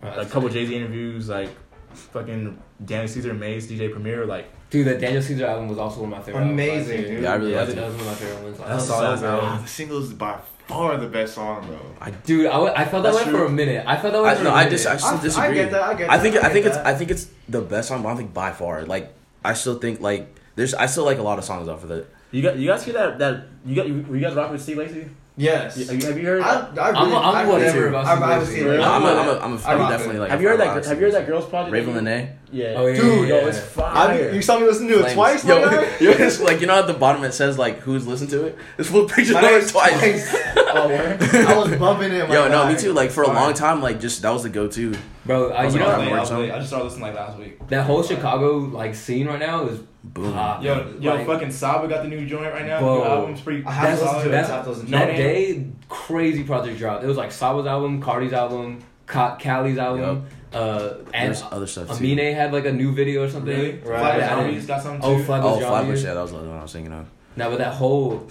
Oh, like a couple. Jay Z interviews, like fucking Daniel Caesar, Mase, DJ Premier, like Dude, that Daniel Caesar album was also one of my favorite. albums Amazing, last dude. Yeah, I really Yeah, liked That it. was one of my favorite ones. That's last solid, year. bro. Ah, the single's by far the best song, bro. Dude, I, w- I felt that That's way true. for a minute. I felt that way I, for no, a I minute. just I still I, I disagree. get that. I get. I think that, I think get it's that. I think it's the best song, but I don't think by far. Like I still think like there's I still like a lot of songs off of it. you got you guys hear that that you got you, you guys rocking with Steve Lacy? Yes. You- Have you heard? I, that? I really, I'm- I'm I whatever really- about I, Steve I, Lacy. see Really? it. No, I'm a, I'm a, I'm a I fan, rock definitely like. have you heard that? Have you heard that girls project? Ravyn Lenae? Yeah. Oh, yeah, dude, yeah, yo, yeah. it's I, fire. you saw me listen to it Flames. twice, Yo, my guy? (laughs) yo, it's like you know at the bottom it says like who's listened to it. This full picture My of name's it twice. (laughs) oh. I was bumping it. Yo, no, me too. Like for a long time, like just that was the go-to. Bro, I, I, you know I I was song? I just started listening like last week. that whole Chicago like scene right now is Boom. popping. Yo, yo, Like, fucking Saba got the new joint right now. Whoa. New album's pretty. I have to That's- listen to it. that's- I have to listen to No that name. day, crazy project dropped. It was like Saba's album, Cardi's album, Ka- Kali's album, uh, and There's other stuff too. Amine had like a new video or something. Really? Right. Flatbush Yeah, Zombies got something Oh, too. Flatbush Oh, Flatbush. Zombies. Yeah, that was the other one I was thinking of. Now, but that whole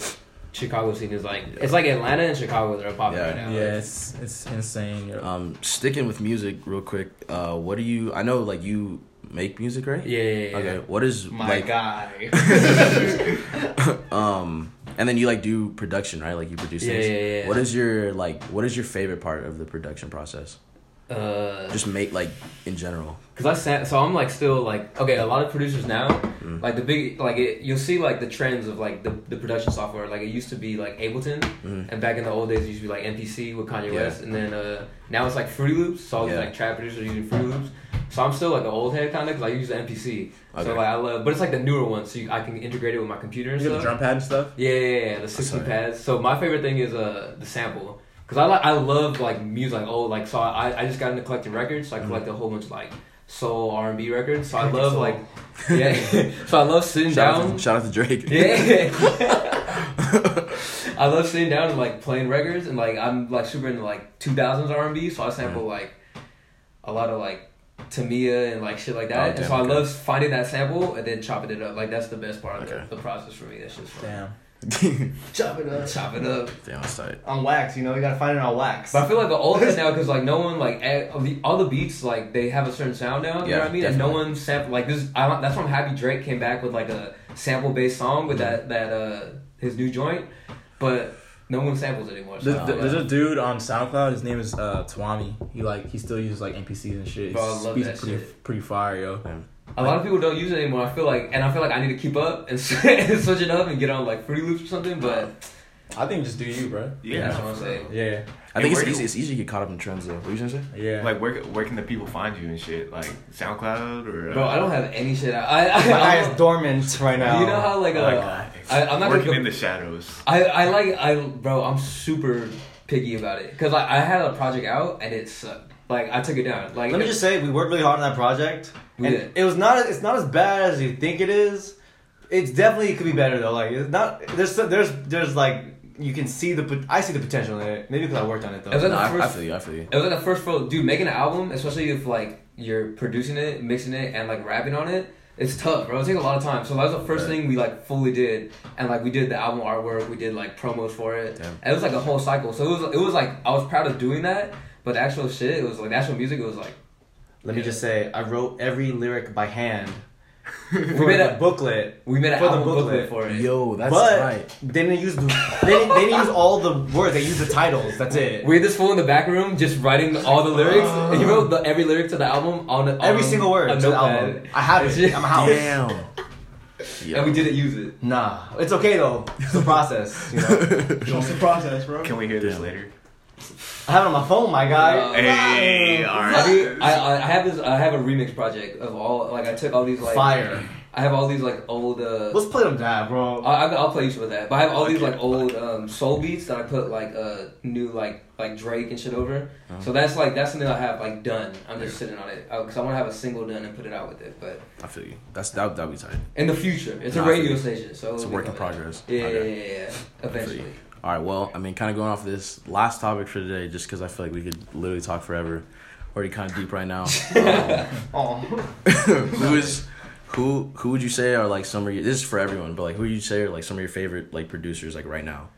Chicago scene is like it's like Atlanta and Chicago that are popping Yeah. right now. yeah, it's it's insane. Um, sticking with music real quick. Uh, what do you? I know like you make music, right? yeah, yeah, yeah. Okay. What is My like guy. (laughs) (laughs) um and then you like do production right like you produce Yeah, things yeah, yeah. what is your like what is your favorite part of the production process Uh, Just make like in general. Cause I sam- so I'm like still like okay. A lot of producers now, Mm. like the big like it, you'll see like the trends of like the, the production software. Like it used to be like Ableton, Mm. and back in the old days it used to be like MPC with Kanye Yeah. West, and then uh, now it's like Fruity Loops. So all these like trap producers are using Fruity Loops. So I'm still like an old head kind of because I use the MPC. Okay. So like I love, but it's like the newer one, so you, I can integrate it with my computer and You stuff. the drum pad and stuff. Yeah, yeah, yeah, the 16 pads. So my favorite thing is uh the sample. Cause I like I love like music like oh like so I I just got into collecting records so I collect a whole bunch of like soul R and B records so I love Soul. like (laughs) yeah (laughs) so I love sitting Shout out, down to, shout out to Drake. yeah (laughs) I love sitting down and like playing records and like I'm like super into like 2000s R and B so I sample Mm. like a lot of like Tamia and like shit like that Oh, and damn, so I love finding that sample and then chopping it up like that's the best part of Okay. the, the process for me that's just fun. Damn. (laughs) Chop it up. chop it up. Damn, that's tight. On wax, you know, you gotta find it on wax. But I feel like the old head (laughs) now because like no one like eh, all the- all the beats like they have a certain sound now. You Yeah, know what I mean? And no definitely. one sample like this. I that's why I'm happy Drake came back with like a sample based song with that that uh his new joint, but no one samples anymore. So There's, I there's a dude on SoundCloud. His name is uh, Twami. He like he still uses like MPCs and shit. Bro, I love speech that is pretty shit. pretty fire, yo. a lot of people don't use it anymore. I feel like and I feel like I need to keep up and (laughs) switch it up and get on like Fruity Loops or something. But I think just do you, bro. Yeah. that's what I'm saying. Yeah, I think it's do- easy. It's easy to get caught up in trends though. What you gonna say? yeah. Like where where can the people find you and shit? Like SoundCloud or uh, Bro, I don't have any shit. I, I, My eye I is dormant right now. you know how like uh, like I, I'm not working gonna in the shadows. I, I like I bro I'm super picky about it because like I had a project out and it sucked like I took it down like Let me just say, we worked really hard on that project, We and did. it was not. It's not as bad as you think it is. It's definitely it could be better though. Like it's not. There's there's there's like you can see the. I see the potential in it. Maybe because I worked on it though. It was like No, the I, I feel you. I feel you. it was like the first full dude making an album especially if like you're producing it mixing it and like rapping on it it's tough bro it takes a lot of time so that was the first Right. thing we like fully did and like we did the album artwork we did like promos for it Damn. and it was like a whole cycle so it was it was like I was proud of doing that but the actual shit it was like the actual music it was like Let me just say, I wrote every lyric by hand we made a booklet. we made an For the album booklet. booklet. for it Yo, that's but right. they didn't use the, they didn't, they didn't use all the words. They used the titles. That's it. We had this fool in the back room just writing all the lyrics. Oh. he wrote the, every lyric to the album on, the, Every on single word a to the album. I have it. I'm a house. (laughs) Damn. And we didn't use it. Nah, it's okay though. It's a process. You know, (laughs) Just the process, bro. Can we hear this Damn. later? I have it on my phone, my guy. Uh, Hey, I, alright. mean, I, I I have this. I have a remix project of all. Like I took all these like. Fire. I have all these like old. Uh, Let's play them that, bro. I, I- I'll play you some of that. But I have all these like old um, soul beats that I put like uh new like like Drake and shit over. Oh. So that's like that's something I have like done. I'm just sitting on it because I want to have a single done and put it out with it. But I feel you. That's that. That'd be tight. in the future, it's a Nah, I feel radio station, so It's a work in progress. Yeah, Okay. yeah, yeah, yeah. Eventually. All right. Well, I mean, kind of going off this last topic for today, just because I feel like we could literally talk forever. Already kind of deep right now. (laughs) Um, Oh, (laughs) who is who? Who would you say are like some of your? This is for everyone, but like who would you say are like some of your favorite like producers like right now?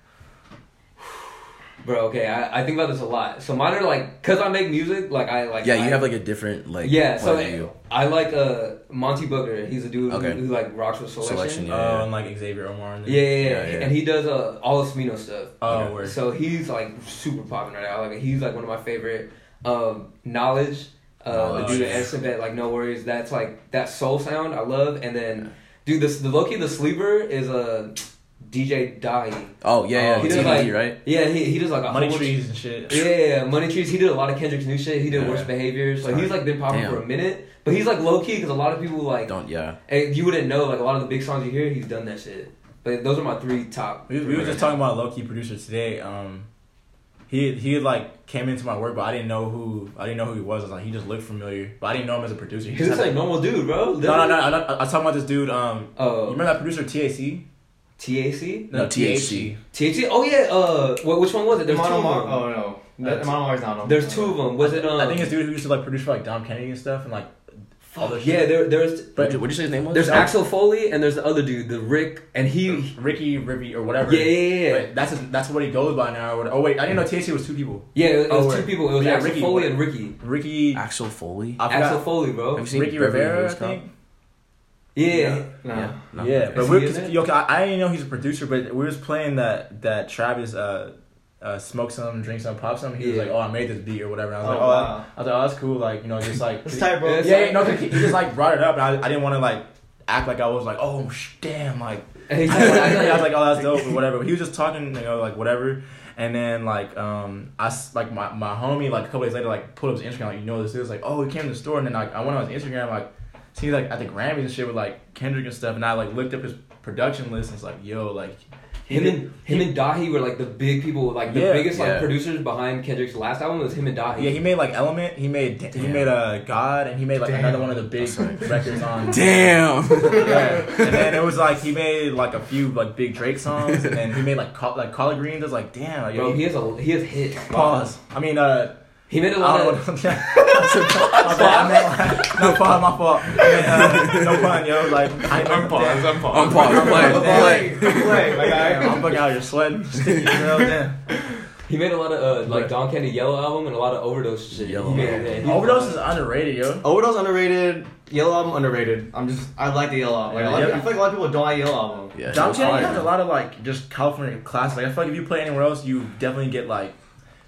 Bro, okay, I, I think about this a lot. So mine are like, cause I make music, like I like. Yeah, you I, have like a different like. yeah, so point of view. I like uh Monte Booker. He's a dude Okay. who, who like rocks with Soulection. Soulection, Yeah, yeah. Oh, and like Xavier Omar. And yeah, yeah, Yeah, yeah. and he does uh all the Smino stuff. Oh, Okay. word. So he's like super popular right now. Like he's like one of my favorite. Um, Knxwledge. Uh, Knxwledge. the dude at Edson that like no worries. That's like that soul sound I love. And then, dude, this the Loki the sleeper is a DJ Dahi. Oh yeah, yeah. Oh, he does like right? Yeah, he, he does like a Money whole trees and shit. Yeah, yeah, yeah, Money Trees. He did a lot of Kendrick's new shit. He did Yeah. Worst Behavior. So he's like been popping Damn. for a minute. But he's like low key because a lot of people like, Don't yeah. and you wouldn't know like a lot of the big songs you hear. He's done that shit. But those are my three top. We, we were just talking about low key producer today. Um, he he like came into my work, but I didn't know who I didn't know who he was. I was like, he just looked familiar, but I didn't know him as a producer. He He's just just like normal dude, bro. no, no, no. I, I, I was talking about this dude. Um, you Oh, remember that producer TAC? TAC, No, THC. THC. Oh yeah. Uh, what, which one was it? There's two Mono of Mar- them. Oh no, That's- Mono Mars not on. There's two of them. Was it? Um, I think it's dude who used to like produce for like Dom Kennedy and stuff, and like all fuck, yeah. shit. There, there's But But- what'd you say his name was? there's that- Axel Foley and there's the other dude, the Rick, and he. Ricci Riera or whatever. Yeah, yeah, yeah. But that's that's what he goes by now. or Oh wait, I didn't know TAC was two people. Yeah, it, it Oh, was two word. people. It was Yeah, Axel Ricky, Foley and Ricky. Ricky, Axel Foley. I Axel. Foley, bro. Have you seen Ricci Riera, I think. Yeah. No. Yeah. No. Yeah, but we he cause, yo, I, I didn't know he's a producer, but we was playing that that Travis uh uh, smoke some, drink some, pop some. He was like, "Oh, I made this beat or whatever." And I was Oh, like, "Oh, wow. that- I was like, oh, that's cool." Like, you know, just like It's tight, bro. It's yeah, like- yeah, no, 'cause he he just like brought it up, and I, I didn't want to like act like I was like, "Oh, sh- damn!" Like, (laughs) I, He's didn't wanna like- act like I was like, "Oh, that's dope" or whatever. But he was just talking, you know, like whatever. And then like um I like my, my homie like a couple days later like pulled up his Instagram like you know what this is like oh he came to the store and then like I went on his Instagram like see like at the Grammys and shit with like Kendrick and stuff and I like looked up his production list and it's like yo like Him and him and Dahi were like the big people, like the Yeah, biggest like yeah. producers behind Kendrick's last album was him and Dahi. Yeah, he made like Element. He made he made a God, and he made like Damn. another one of the big records on. (laughs) Damn. (laughs) Yeah, and then it was like he made like a few like big Drake songs, and then he made like Col- like Collard Greens. I was like, damn, like, bro, yo, he has a he has hit. pause. I mean, uh, He made a I lot (laughs) don't of. know. my bad, I meant, like, no pause, my fault. Uh, no pun, yo. Like, I (laughs) ain't I'm paused. I'm paused. I'm paused. Play, play. Play, play, like I. I'm fucking out here sweating. Sticky, bro, damn. He made a lot of uh, like Dom Kennedy Yellow album and a lot of overdose shit. Yellow He made, album. yeah, he- Overdose is underrated, yo. Overdose underrated. Yellow album underrated. I'm just I like the yellow album. Like, a lot of- Yeah. I feel like a lot of people don't like yellow album. Yeah, John it was Kennedy fire. has a lot of like just California classics. Like I feel like if you play anywhere else, you definitely get like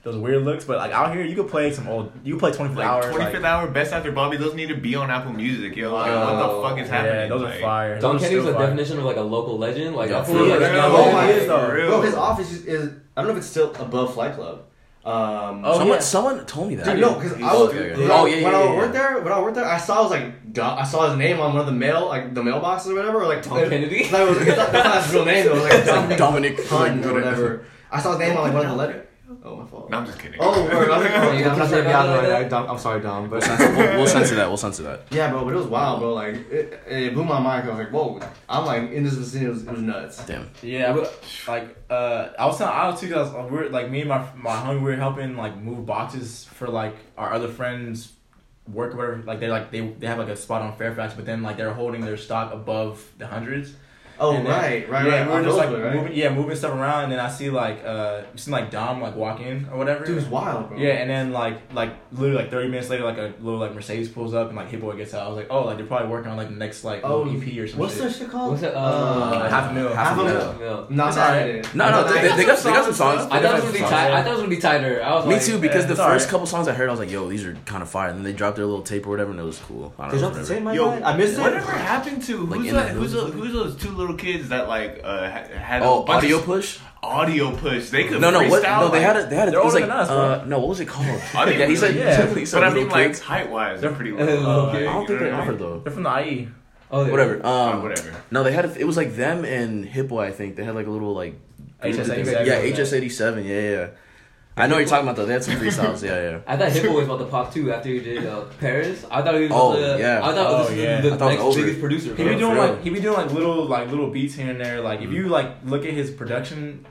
those weird looks. But like out here, you could play some old. You could play Twenty Four Like Hours. 25th like, hour, best after Bobby. Those need to be on Apple Music, yo. Like, what the fuck is happening? Yeah, those are fire. Don Those are Kenny's still the fire. definition of like a local legend. Like Yeah, I for feel like real. yeah, Oh, my is, though. For. Bro, his office is, is I don't know if it's still above Flight Club. Um, Oh, someone, yeah. someone told me that. Dude, no, because I was stupid. Oh, yeah, yeah, when yeah, I yeah. worked there. When I worked there, I saw I was like, Don, I saw his name on one of the mail, like the mailboxes or whatever. Or like Dom Kennedy? That was that's not, that's not his real name though. It was like (laughs) Dominic, Dominic Hunt or whatever. I saw his name on like one of the letters. Oh my fault. No, I'm just kidding. Oh, (laughs) word. I was like, oh, You yeah, got I'm, not to saying say beyond about right that? now. I'm sorry, Dom, but we'll, we'll censor that. We'll censor that. yeah, bro. But it was wild, bro. Like it, it blew my mind. 'cause I was like, whoa. I'm like in this vicinity. It was, it was nuts. Damn. Yeah, but like uh, I was telling I was too. Cause we were like me and my my homie we were helping like move boxes for like our other friends work or whatever. Like they like they they have like a spot on Fairfax, but then like they're holding their stock above the hundreds. Oh And then- right, right, yeah, right. we were On just like right? moving, yeah, moving stuff around, and then I see like uh, seen like Dom like walk in or whatever. Dude, it wild, bro. Yeah, and then like like literally like thirty minutes later, like a little like Mercedes pulls up and like Hit Boy gets out. I was like, oh, like they're probably working on like the next like Oh, EP or something. What's that shit called? What's it? Uh, Uh, half a mil. Half a mil. Yeah. Not It's No, no, they, they, they got, they got some songs. I thought it was gonna be Songs. tight. I thought it was gonna be tighter. I was Me like, too, because the first couple songs I heard, I was like, "Yo, these are kind of fire." And then they dropped their little tape or whatever, and it was cool. I don't know. dropped the tape, my Yo. I missed it. Whatever happened to who's in that, that who's, who's those two little kids that like uh, had, had Oh, a bunch audio of push? audio push? They could No, no, what? No, they like- had a, they had a. It was like, us, uh, no, what was it called? (laughs) Audio yeah, he push. said, Yeah. he But I mean, like height wise, they're pretty (laughs) Uh, little. okay. I don't think they you know offered though. They're from the. IE. Oh, yeah. Whatever. Uh, Um, whatever. No, they had. A, it was like them and Hit Boy. I think they had like a little like. HS87. Yeah, HS eighty seven. Yeah, yeah. I know what you're talking about though. They had some freestyles. Yeah, yeah. I thought Hit Boy was about to pop too after he did uh, Paris. I thought he was Oh, about to, yeah. I thought Oh, this was yeah. the I thought it next was biggest producer. He be doing like he be doing like little like little beats here and there. Like if you like look at his production,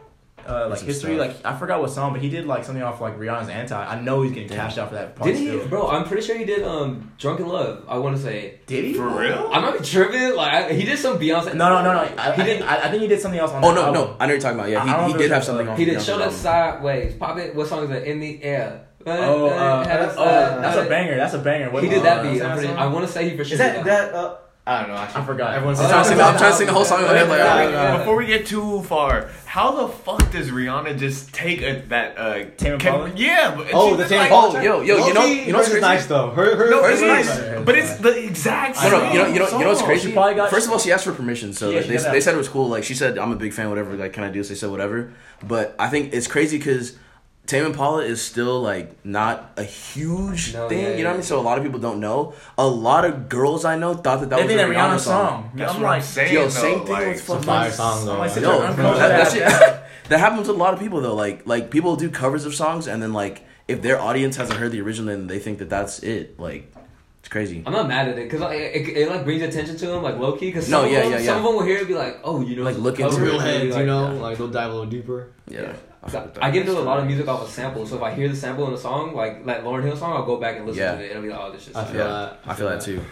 uh, like history, stuff. like I forgot what song, but he did like something off like Rihanna's Anti. I know he's getting Damn. cashed out for that. Part Did he, bro? I'm pretty sure he did um Drunken Love. I want to say. Did he? For real? I might be tripping. Like I, he did some Beyonce. No, no, no, no. I, He I, did. think, I, I think he did something else on. Oh that no, album. no, I know what you're talking about. Yeah, I he, he did have something uh, on. He did Beyonce's show that sideways. Pop it. What song is it? In the air. Oh, uh, Has- oh, uh, that's uh, a banger. That's a banger. What, He did that uh, beat. I'm pretty, song? I want to say he for sure. Is that that? I don't know. Actually, I forgot. Everyone's I'm trying to sing the- I'm trying to sing the whole song in my head. Like, Yeah, ah. Before we get too far, how the fuck does Rihanna just take a, that? Uh, Tame Chem- Impala? yeah. But Oh, the just Tame like- Oh, yo, yo, you know, Low-key, you know what's crazy? nice though. Her, her, No, hers is nice, nice. but it's the exact. No, no, same you know, you know, you know what's crazy? She probably got- First of all, she asked for permission, so Yeah, like, they, they said it was cool. Like she said, I'm a big fan. Whatever. Like, can I do this? They said whatever. But I think it's crazy because Tame Impala is still like not a huge No, thing. yeah, you know yeah. what I mean? So a lot of people don't know. A lot of girls I know thought that that They was a made Rihanna, Rihanna song. song. That's I'm what like, I'm saying. Yo, though, same thing like, with fucking. fire song, though. I'm like, such Yo, an that, uncultured that, (laughs) shit, that happens with a lot of people though. Like like people do covers of songs and then like if their audience hasn't heard the original, then they think that that's it. Like it's crazy. I'm not mad at it because like, it, it, like brings attention to them like low key. Because No, some, yeah, of them, yeah, some of them will hear it and be like, oh, you know, Like, look cover, into real it. and they'll be heads, like, you know, yeah. like they'll dive a little deeper. Yeah. I that. I get into a lot of music off a sample, so if I hear the sample in a song, like that Lauryn Hill song, I'll go back and listen Yeah. to it and I'll be like, oh, this shit's I feel Yeah, that. I feel that too.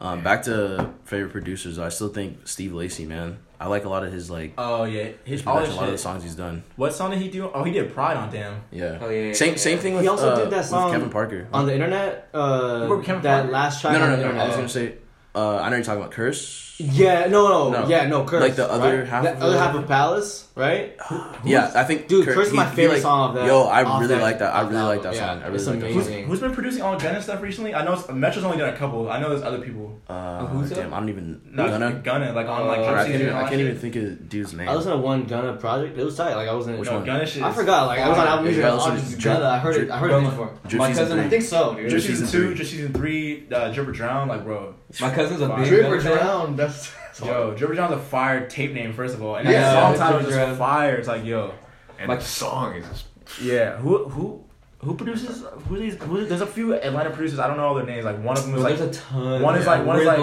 Um, back to favorite producers, I still think Steve Lacy, man. I like a lot of his like Oh yeah, his his all a lot of the songs he's done. What song did he do? Oh, he did Pride on Damn. Yeah. Oh, yeah, yeah, same yeah, same yeah. thing He with also uh, did that song Kevin Parker. On the internet, uh, Kevin that Parker? last track No, no, on no, the no. I was gonna say. Uh, I know you're talking about Curse. Yeah, no, no, No. yeah, no, Curse. Like the other right? half the of other it? half of Palace, right? (sighs) Yeah, I think Dude, Kurt- Curse is he- my he, favorite like- song of that. Yo, I off really that- like that. I off really like that Yeah, song. I really it's like that Who's, amazing. who's been producing all Gunna stuff recently? I know it's, Metro's only done a couple. I know there's other people. Uh, Who's that? damn, I don't even. No, Gunna? Gunna, like on like Uh, I Pop can't, Season even, and I can't even think of dude's name. I listened to one Gunna project. It was tight. Like I wasn't. Which No, one? Gunna shit. I is forgot. Like I was on fire. album music. Yeah, listen just to Drip- Gunna. I heard it. I heard it Drip- before. Drip My season cousin- I three. think so, dude. Just Drip season season two, three. just season three, uh, Drip or Drown, like bro. My cousin's a Fire. big Drip Gunna fan. drown. That's (laughs) Yo, Drip or Drown's a fire tape name first of all, and Yeah, that song Drip is just fire. It's like yo, And Like- the song is just yeah. Who who who produces? Who these? Who, there's a few Atlanta producers. I don't know all their names. Like one of them is Bro, like there's a ton. one is like- one is like-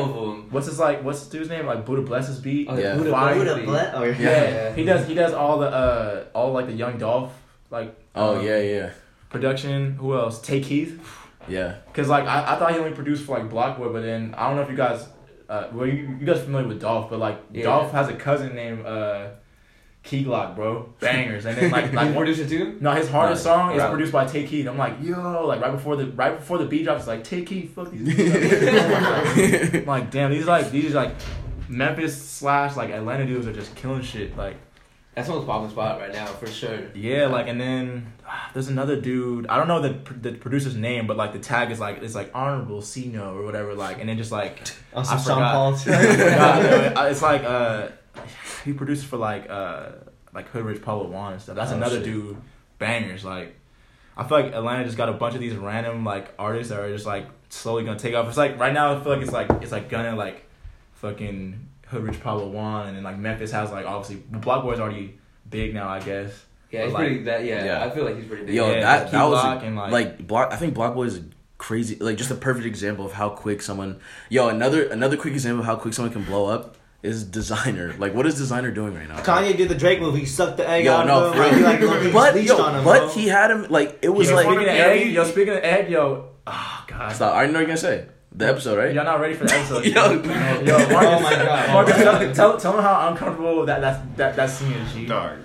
what's his like? What's the dude's name? Like Buddha bless his beat. Oh, Yeah. Buddha Bless Buddha Beat. Ble- Oh, yeah. Yeah, Yeah. he does. He does all the uh all like the Young Dolph like. Oh um, yeah, yeah, Production. Who else? Tay Keith. yeah. Cause like I, I thought he only produced for like BlocBoy, but then I don't know if you guys, uh, well you, you guys familiar with Dolph, but like Yeah. Dolph has a cousin named uh, Key Glock, bro, bangers, and then like like a one, producer too. no his hardest Right. song is produced by Tay Keith. I'm like yo, like right before the right before the beat drops, like Tay Keith, fuck these. (laughs) I'm like damn, these like these like Memphis slash like Atlanta dudes are just killing shit, like. That's the most popular spot right now for sure. Yeah, like and then ah, there's another dude. I don't know the the producer's name, but like the tag is like it's like honorable Cino or whatever. Like and then just like On I Sean (laughs) forgot. Paul. Forgot, it- it's like uh he produced for like uh like Hood Rich Pablo Juan and stuff. That's Oh, another shit. dude bangers. Like I feel like Atlanta just got a bunch of these random like artists that are just like slowly gonna take off. It's like right now I feel like it's like it's like gonna like fucking Hood Rich Pablo Juan and then like Memphis has like obviously BlocBoy's already big now I guess. Yeah, he's like, pretty. That yeah, Yeah. I feel like he's pretty big. Yo, Yeah, that Key that was Glock and, like- like, block. I think BlocBoy is crazy, like just a perfect example of how quick someone. Yo, another another quick example of how quick someone can blow up is Desiigner. Like, what is Desiigner doing right now? Kanye did the Drake movie. He sucked the egg Yo, out no, of him. real. Like, like, but yo, on him, but bro. he had him like it was yo, like. speaking of egg, yo, speaking of egg, yo, oh god, Stop! I already know what you're gonna say the episode, right? Y'all not ready for the episode? (laughs) Yo. yo, Marcus, Oh my God. Marcus, tell, tell, tell them how uncomfortable that that that, that scene is. G. dog.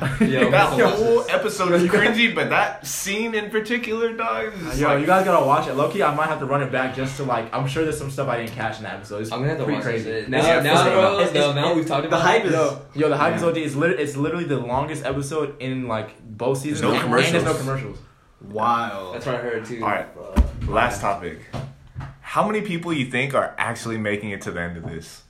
(laughs) Yo, that yo, whole episode is cringy, but that scene in particular, dog. Is just Yo, like, you guys gotta watch it. Loki, I might have to run it back just to like. I'm sure there's some stuff I didn't catch in that episode. It's I'm gonna have to pretty watch crazy. this. Now, It's- now, bro. it's- it's- now we've talked about the hype it. is- Yo, yo, the hype is Yeah. OD. It's literally, it's literally the longest episode in like both seasons. no and, and there's no commercials. commercials. wild. That's what I heard too. All right. Last topic. How many people you think are actually making it to the end of this?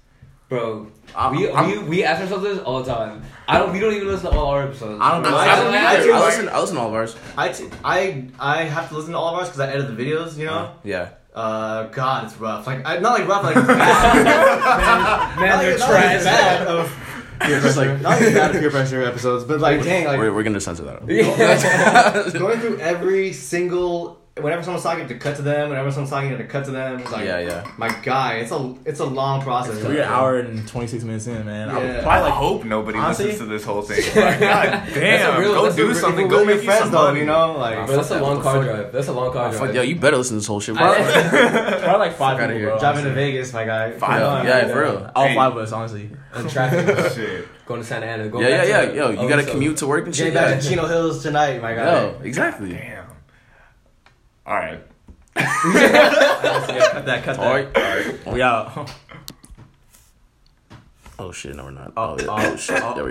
bro. I- we, I'm- we we ask ourselves this all the time. I don't. We don't even listen to all our episodes. I don't know. I- I don't I- either. I- I listen. I listen to all of ours. I, t- I, I have to listen to all of ours because I edit the videos, you know? Yeah. Uh, God, it's rough. Like, I, not like rough, like (laughs) bad. man, Man, they're not like trash. bad of (laughs) peer pressure. Not like bad of peer pressure episodes, but like, dang, like, we're, we're gonna censor that. Out. (laughs) Yeah. going through every single whenever someone's talking to cut to them, whenever someone's talking to cut to them, it's like Yeah, yeah. my guy, it's a it's a long process. We're an hour and 26 minutes in, man. I would probably like hope nobody honestly- listens to this whole thing. (laughs) Like, God damn, real- go that's a do real- something. Go make you friends though, you know, like Bro, that's a long car what the fuck? drive. That's a long car drive. fuck, yo, you better listen to this whole shit. I- bro. (laughs) probably like five Fuck outta people, here. bro. driving to. Vegas, my guy. Five? Come on. yeah, for real. All Hey. five of us, honestly. (laughs) And traffic. Shit. Going to Santa Ana. Going Yeah, back yeah, to- yeah. Yo, you oh, gotta so- commute to work and Getting shit. back Yeah. to Chino Hills tonight, my guy. Yo, exactly. Damn. All right. yeah, (laughs) cut that, cut that. All right, all right. We out. Oh shit, no, we're not. Oh, Oh, yeah. oh, oh shit. oh. There we